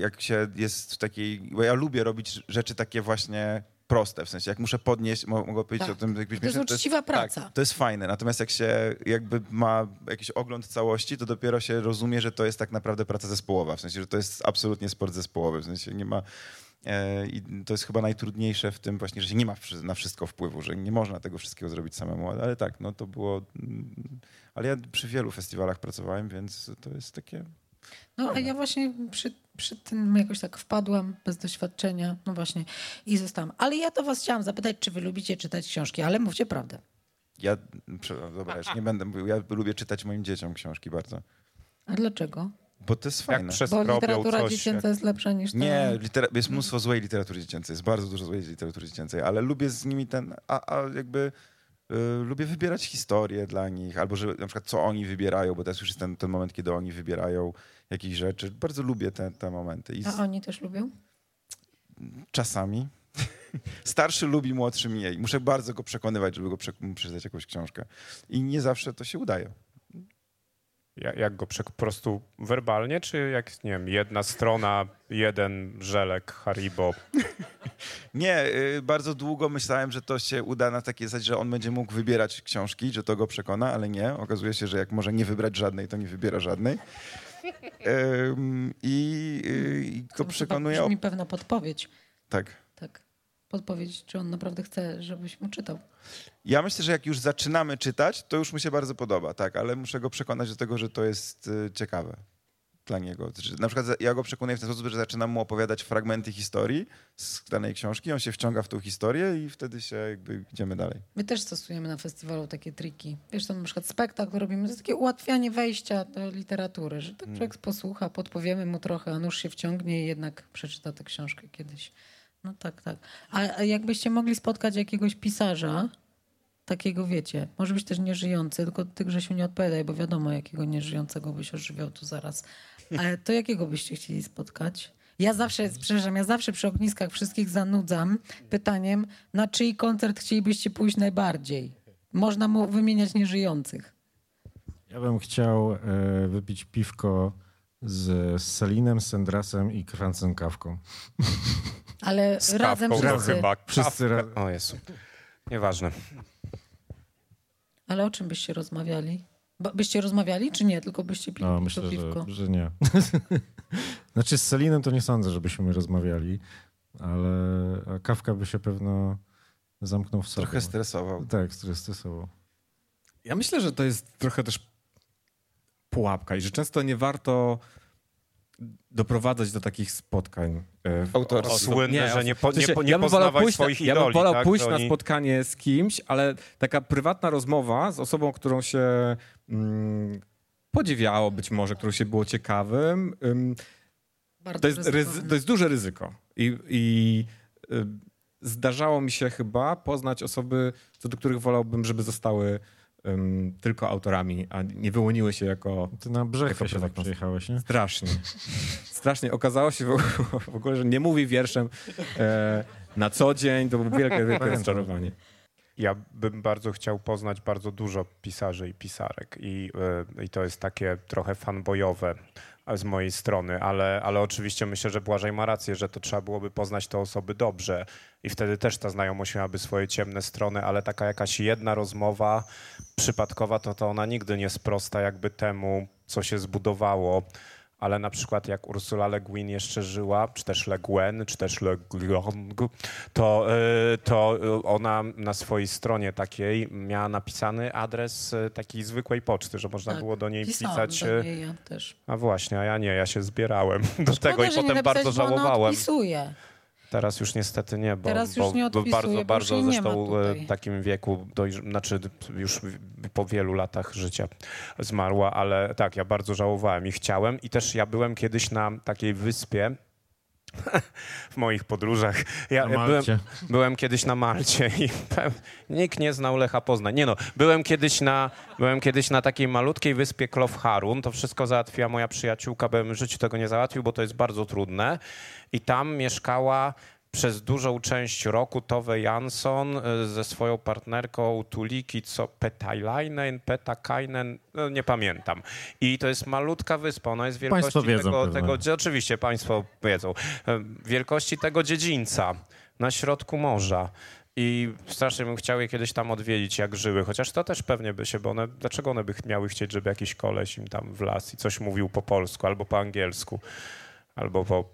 jak się jest w takiej, bo ja lubię robić rzeczy takie właśnie proste, w sensie jak muszę podnieść, mo- mogę powiedzieć Tak. o tym, jakbyś To jest myślał, uczciwa praca. Tak, to jest fajne, natomiast jak się jakby ma jakiś ogląd całości, to dopiero się rozumie, że to jest tak naprawdę praca zespołowa, w sensie, że to jest absolutnie sport zespołowy, w sensie nie ma... e, I to jest chyba najtrudniejsze w tym właśnie, że się nie ma na wszystko wpływu, że nie można tego wszystkiego zrobić samemu, ale tak, no to było... mm, Ale ja przy wielu festiwalach pracowałem, więc to jest takie... No a ja właśnie przy, przy tym jakoś tak wpadłam bez doświadczenia, no właśnie i zostałam. Ale ja to was chciałam zapytać, czy wy lubicie czytać książki, ale mówcie prawdę. Ja, dobra, już nie będę mówił, ja lubię czytać moim dzieciom książki bardzo, A dlaczego? Bo to jest Jak fajne. przez Bo literatura coś, dziecięca jest lepsza niż ta... Nie, litera- jest mnóstwo złej literatury dziecięcej, jest bardzo dużo złej literatury dziecięcej, ale lubię z nimi ten, a, a jakby y, lubię wybierać historię dla nich, albo że na przykład co oni wybierają, bo teraz już jest ten, ten moment, kiedy oni wybierają jakieś rzeczy. Bardzo lubię te, te momenty i z, A oni też lubią? czasami starszy lubi, młodszy mniej. Muszę bardzo go przekonywać, żeby go przeczytać jakąś książkę. I nie zawsze to się udaje. Ja- Jak go po prostu werbalnie, czy jak, nie wiem, jedna strona, jeden żelek Haribo? Nie, y, bardzo długo myślałem, że to się uda na takiej zasadzie, że on będzie mógł wybierać książki, że to go przekona, ale nie. Okazuje się, że jak może nie wybrać żadnej, to nie wybiera żadnej. I, y, i To go przekonuje. o- brzmi pewna podpowiedź. Tak. Podpowiedź, czy on naprawdę chce, żebyś mu czytał. Ja myślę, że jak już zaczynamy czytać, to już mu się bardzo podoba, tak, ale muszę go przekonać do tego, że to jest y, ciekawe dla niego. Na przykład ja go przekonuję w ten sposób, że zaczynam mu opowiadać fragmenty historii z danej książki, on się wciąga w tą historię i wtedy się jakby idziemy dalej. My też stosujemy na festiwalu takie triki. Wiesz, tam na przykład spektakl robimy, to jest takie ułatwianie wejścia do literatury, że tak człowiek posłucha, podpowiemy mu trochę, a nuż się wciągnie i jednak przeczyta tę książkę kiedyś. No tak, tak. A jakbyście mogli spotkać jakiegoś pisarza, takiego wiecie, może być też nieżyjący, tylko ty Grzesiu nie odpowiadaj, bo wiadomo, jakiego nieżyjącego byś ożywiał tu zaraz. Ale to jakiego byście chcieli spotkać? Ja zawsze, przepraszam, ja zawsze przy ogniskach wszystkich zanudzam pytaniem, na czyj koncert chcielibyście pójść najbardziej? Można mu wymieniać nieżyjących. Ja bym chciał e, wypić piwko z Selinem, Sendrasem i Francem Kawką. Ale Z razem kawką to wszyscy. chyba. Wszyscy Kawkę. ra- O Jezu. Nieważne. Ale o czym byście rozmawiali? Byście rozmawiali, czy nie? Tylko byście pili No, to myślę, piwko. że, że nie. znaczy z Selinem to nie sądzę, żebyśmy rozmawiali, ale a Kawka by się pewno zamknął w sobie. Trochę stresował. Tak, stresował. Ja myślę, że to jest trochę też pułapka i że często nie warto doprowadzać do takich spotkań. e, w- Autorskich. Słynne, że nie, po, nie, po, nie ja poznawaj pójść, swoich na, ja idoli. bym wolał tak? pójść na oni- spotkanie z kimś, ale taka prywatna rozmowa z osobą, którą się mm, podziwiało być może, którą się było ciekawym, ym, to jest, ryzy, to jest duże ryzyko. I, i y, zdarzało mi się chyba poznać osoby, co do których wolałbym, żeby zostały ym, tylko autorami, a nie wyłoniły się jako Ty na Jako się tak przyjechałeś, nie? strasznie. Strasznie. Okazało się w ogóle, w ogóle że nie mówi wierszem e, na co dzień. To było wielkie, wielkie rozczarowanie. Ja bym bardzo chciał poznać bardzo dużo pisarzy i pisarek i, y, i to jest takie trochę fanboyowe z mojej strony, ale, ale oczywiście myślę, że Błażej ma rację, że to trzeba byłoby poznać te osoby dobrze i wtedy też ta znajomość miałaby swoje ciemne strony, ale taka jakaś jedna rozmowa przypadkowa, to, to ona nigdy nie sprosta jakby temu, co się zbudowało. Ale na przykład jak Ursula Le Guin jeszcze żyła, czy też Le Guin, czy też Le Guin, to, y, to ona na swojej stronie takiej miała napisany adres y, takiej zwykłej poczty, że można Tak, było do niej pisać. do y, niej, ja też. A właśnie, a ja nie, ja się zbierałem do Szkoda, tego i potem napisać, bardzo bo ona żałowałem. odpisuje. Teraz już niestety nie, bo, Teraz już nie bardzo, bardzo zresztą e, w takim wieku, znaczy już po wielu latach życia zmarła, ale tak, ja bardzo żałowałem i chciałem i też ja byłem kiedyś na takiej wyspie w moich podróżach. Ja, byłem, byłem kiedyś na Malcie i nikt nie znał Lecha Poznań. Nie no, byłem kiedyś na, byłem kiedyś na takiej malutkiej wyspie Klof Harun. To wszystko załatwiła moja przyjaciółka, bym w życiu tego nie załatwił, bo to jest bardzo trudne. I tam mieszkała przez dużą część roku Tove Jansson y, ze swoją partnerką Tuliki, co Petailainen, Petakainen, no nie pamiętam. I to jest malutka wyspa, ona jest wielkości Państwo wiedzą tego, pewnie. tego, oczywiście państwo wiedzą, e, wielkości tego dziedzińca na środku morza. I strasznie bym chciał je kiedyś tam odwiedzić, jak żyły, chociaż to też pewnie by się, bo one, dlaczego one by miały chcieć, żeby jakiś koleś im tam wlazł i coś mówił po polsku albo po angielsku, albo po,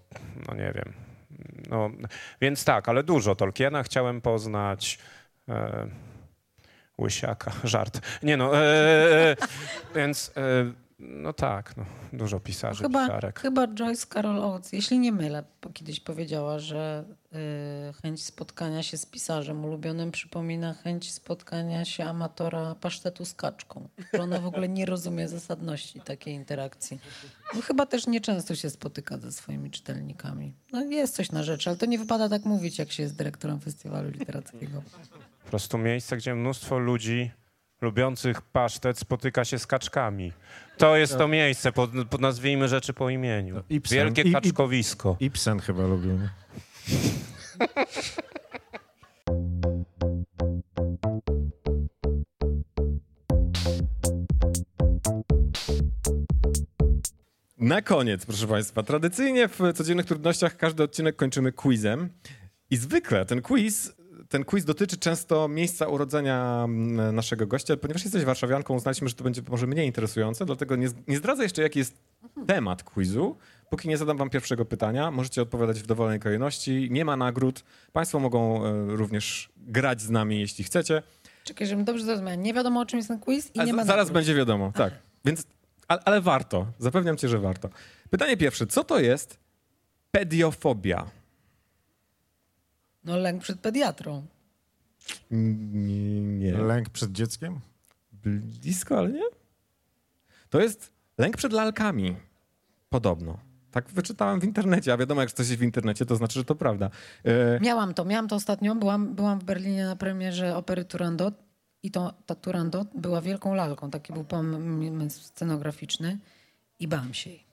no nie wiem. No, więc tak, ale dużo Tolkiena chciałem poznać. E, łysiaka, żart. Nie no, e, e, więc e, no tak, no, dużo pisarzy, Chyba, pisarek. chyba Joyce Carol Oates, jeśli nie mylę, kiedyś powiedziała, że y, chęć spotkania się z pisarzem ulubionym przypomina chęć spotkania się amatora pasztetu z kaczką. Że ona w ogóle nie rozumie zasadności takiej interakcji. No, chyba też nieczęsto się spotyka ze swoimi czytelnikami. No jest coś na rzecz, ale to nie wypada tak mówić, jak się jest dyrektorem festiwalu literackiego. Po prostu miejsce, gdzie mnóstwo ludzi lubiących pasztet spotyka się z kaczkami. To jest to miejsce, pod, pod nazwijmy rzeczy po imieniu. Ibsen. Wielkie I- i- kaczkowisko. Ibsen chyba lubił. nie? Na koniec, proszę Państwa, tradycyjnie w codziennych trudnościach każdy odcinek kończymy quizem. I zwykle ten quiz, ten quiz dotyczy często miejsca urodzenia mm, naszego gościa. Ponieważ jesteś warszawianką, uznaliśmy, że to będzie może mniej interesujące, dlatego nie, nie zdradzę jeszcze, jaki jest temat quizu. Póki nie zadam wam pierwszego pytania, możecie odpowiadać w dowolnej kolejności. Nie ma nagród. Państwo mogą e, również grać z nami, jeśli chcecie. Czekaj, żebym dobrze zrozumiała. Nie wiadomo, o czym jest ten quiz i A nie ma zaraz nagród. będzie wiadomo, tak. Więc, ale, ale warto. Zapewniam cię, że warto. Pytanie pierwsze. Co to jest pediofobia? No lęk przed pediatrą. Nie, nie. Lęk przed dzieckiem? Blisko, ale nie. To jest lęk przed lalkami. Podobno. Tak wyczytałem w internecie, a wiadomo, jak coś jest w internecie, to znaczy, że to prawda. E, Miałam to, miałam to ostatnio. Byłam, byłam w Berlinie na premierze opery Turandot i to, ta Turandot była wielką lalką. Taki był pomysł scenograficzny i bałam się jej.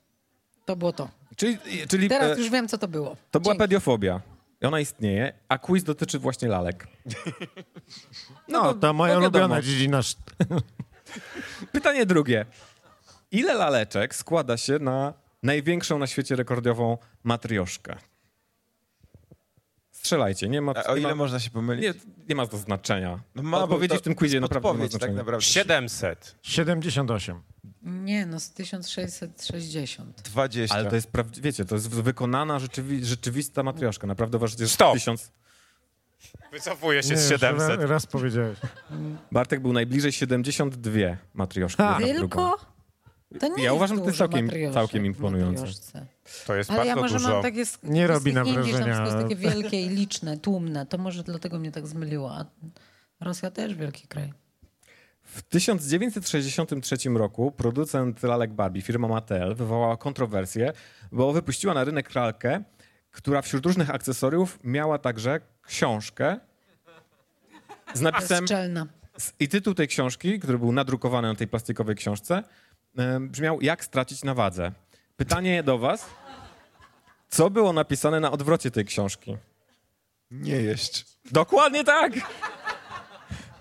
To było to. czyli czyli Teraz e, już wiem, co to było. to była Dzięki. pediofobia. I Ona istnieje, a quiz dotyczy właśnie lalek. No, to moja no ulubiona dziedzina. Pytanie drugie. Ile laleczek składa się na największą na świecie rekordową matrioszkę? Strzelajcie, nie ma... A o ile ma, można się pomylić? nie, nie ma to znaczenia. No ma, bo Odpowiedzi to w tym quizie naprawdę nie ma tak znaczenia. naprawdę. 700. 78. Nie, no z 1660. 20. Ale to jest, wiecie, to jest wykonana rzeczywi... rzeczywista matrioszka. Naprawdę uważacie, że Stop. tysiąc... Wycofuję się Nie, z już 700. Raz, raz powiedziałeś. Bartek był najbliżej 72 matrioszki. drugą. Tylko? To nie Ja jest uważam, że to jest całkiem- całkiem imponujące. matrioszce. To jest Ale ja bardzo może dużo. mam takie... Nie robi nam tam wrażenia. wszystko jest takie wielkie i liczne, tłumne. To może dlatego mnie tak zmyliło. A Rosja też wielki kraj. W 1963 roku producent lalek Barbie, firma Mattel, wywołała kontrowersję, bo wypuściła na rynek lalkę, która wśród różnych akcesoriów miała także książkę z napisem... Bezczelna. I tytuł tej książki, który był nadrukowany na tej plastikowej książce, brzmiał Jak stracić na wadze. Pytanie do was. Co było napisane na odwrocie tej książki? Nie jeszcze. Dokładnie tak!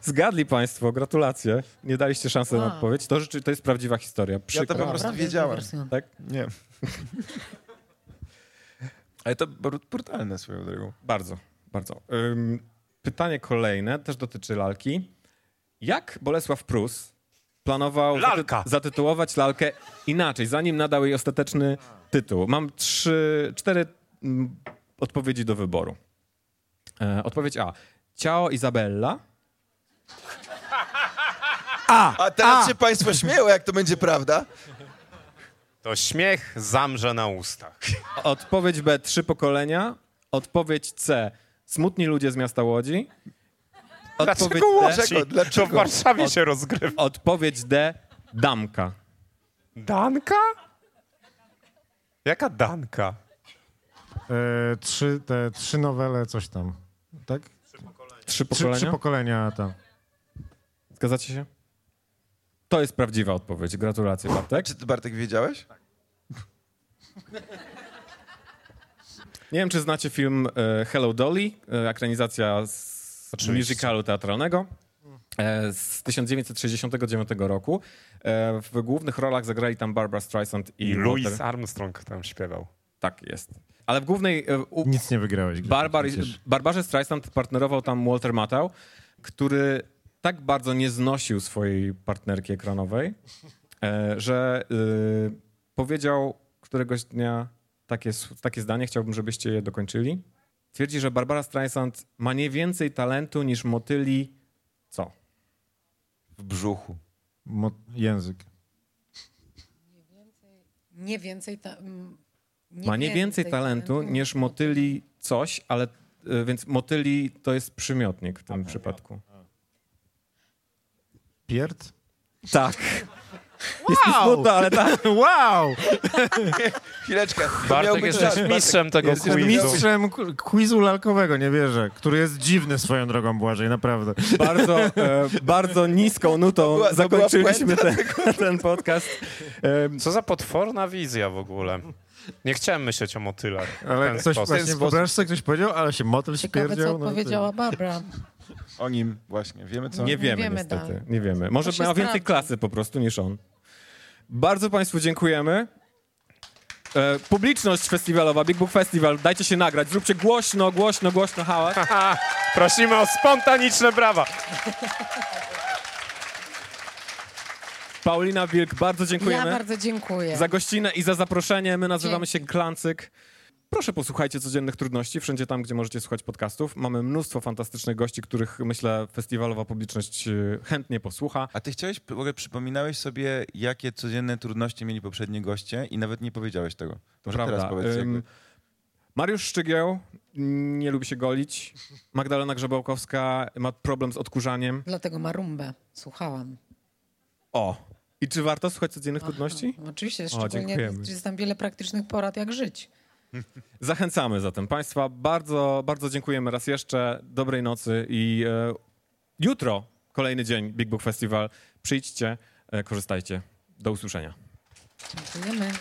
Zgadli państwo, gratulacje. Nie daliście szansy na Wow. odpowiedź. To, rzeczy, to jest prawdziwa historia. Ja Przykro. to po prostu wiedziałem. Tak? Nie. Ale to bru- brutalne swoją drogą. Bardzo, bardzo. Ym, pytanie kolejne też dotyczy lalki. Jak Bolesław Prus planował Lalka. zaty- zatytułować lalkę inaczej, zanim nadał jej ostateczny tytuł. Mam trzy, cztery mm, odpowiedzi do wyboru. E, odpowiedź A. Ciao Izabella. A teraz się państwo śmieją, jak to będzie prawda. To śmiech zamrze na ustach. Odpowiedź B. Trzy pokolenia. Odpowiedź C. Smutni ludzie z miasta Łodzi. Odpowiedź Dlaczego D. Łodzi? Dlaczego? To w Warszawie się rozgrywa. Odpowiedź D. Damka. Danka? Jaka Danka? E, trzy, te trzy nowele, coś tam. Tak? Trzy Trzy, pokolenia? trzy pokolenia tam. Zgadzacie się? To jest prawdziwa odpowiedź. Gratulacje, Bartek. Czy ty, Bartek, wiedziałeś? Nie wiem, czy znacie film e, Hello Dolly, e, ekranizacja z Oczywiście. musicalu teatralnego e, z 1969 roku. W głównych rolach zagrali tam Barbara Streisand i, Louis Walter. Armstrong tam śpiewał. Tak jest. Ale w głównej... U, Nic nie wygrałeś. Barbar. Barbarze Streisand partnerował tam Walter Matthau, który tak bardzo nie znosił swojej partnerki ekranowej, e, że y, powiedział któregoś dnia takie, takie zdanie, chciałbym, żebyście je dokończyli. Twierdzi, że Barbara Streisand ma nie więcej talentu niż motyli co? W brzuchu. Mo- język. Nie więcej... Ta, mm, ma nie więcej talentu niż motyli coś, ale y, więc motyli to jest przymiotnik w tym przypadku. Pierd? Tak. Jest mi smutno, ale tak. Wow! Chwileczkę. miał Bartek być jesteś żart. mistrzem tego Jesteś quizu. Mistrzem ku- quizu lalkowego, nie wierzę. Który jest dziwny swoją drogą, Błażej, naprawdę. bardzo, e, bardzo niską nutą była- to zakończyliśmy była ten, ten podcast. E, Co za potworna wizja w ogóle. Nie chciałem myśleć o motylach. w Ale ten ktoś sposób. właśnie, sposób. wyobraź sobie, ktoś powiedział, ale się motyl Ciekawe, śpierdział. co no to- powiedziała Barbara. O nim właśnie. Wiemy co? nie nie wiemy, wiemy niestety. dalej. Nie wiemy. Może miał więcej sprawdzi. klasy po prostu niż on. Bardzo Państwu dziękujemy. E, publiczność festiwalowa, Big Book Festival, dajcie się nagrać. Zróbcie głośno, głośno, głośno hałas. Prosimy o spontaniczne brawa. Paulina Wilk, bardzo dziękujemy. Ja bardzo dziękuję. za gościnę i za zaproszenie. My nazywamy się Klancyk. Proszę posłuchajcie codziennych trudności, wszędzie tam, gdzie możecie słuchać podcastów. Mamy mnóstwo fantastycznych gości, których myślę festiwalowa publiczność e, chętnie posłucha. A ty chciałeś, w ogóle przypominałeś sobie, jakie codzienne trudności mieli poprzedni goście i nawet nie powiedziałeś tego. Może teraz Prawda. powiedz Ym, jakby. Mariusz Szczygieł nie lubi się golić. Magdalena Grzebałkowska ma problem z odkurzaniem. Dlatego marumbę słuchałam. O! I czy warto słuchać codziennych trudności? No, oczywiście, O, szczególnie dziękujemy. jest tam wiele praktycznych porad, jak żyć. Zachęcamy zatem Państwa. Bardzo, bardzo dziękujemy raz jeszcze. Dobrej nocy i e, jutro kolejny dzień Big Book Festival. Przyjdźcie, e, korzystajcie. Do usłyszenia. Dziękujemy.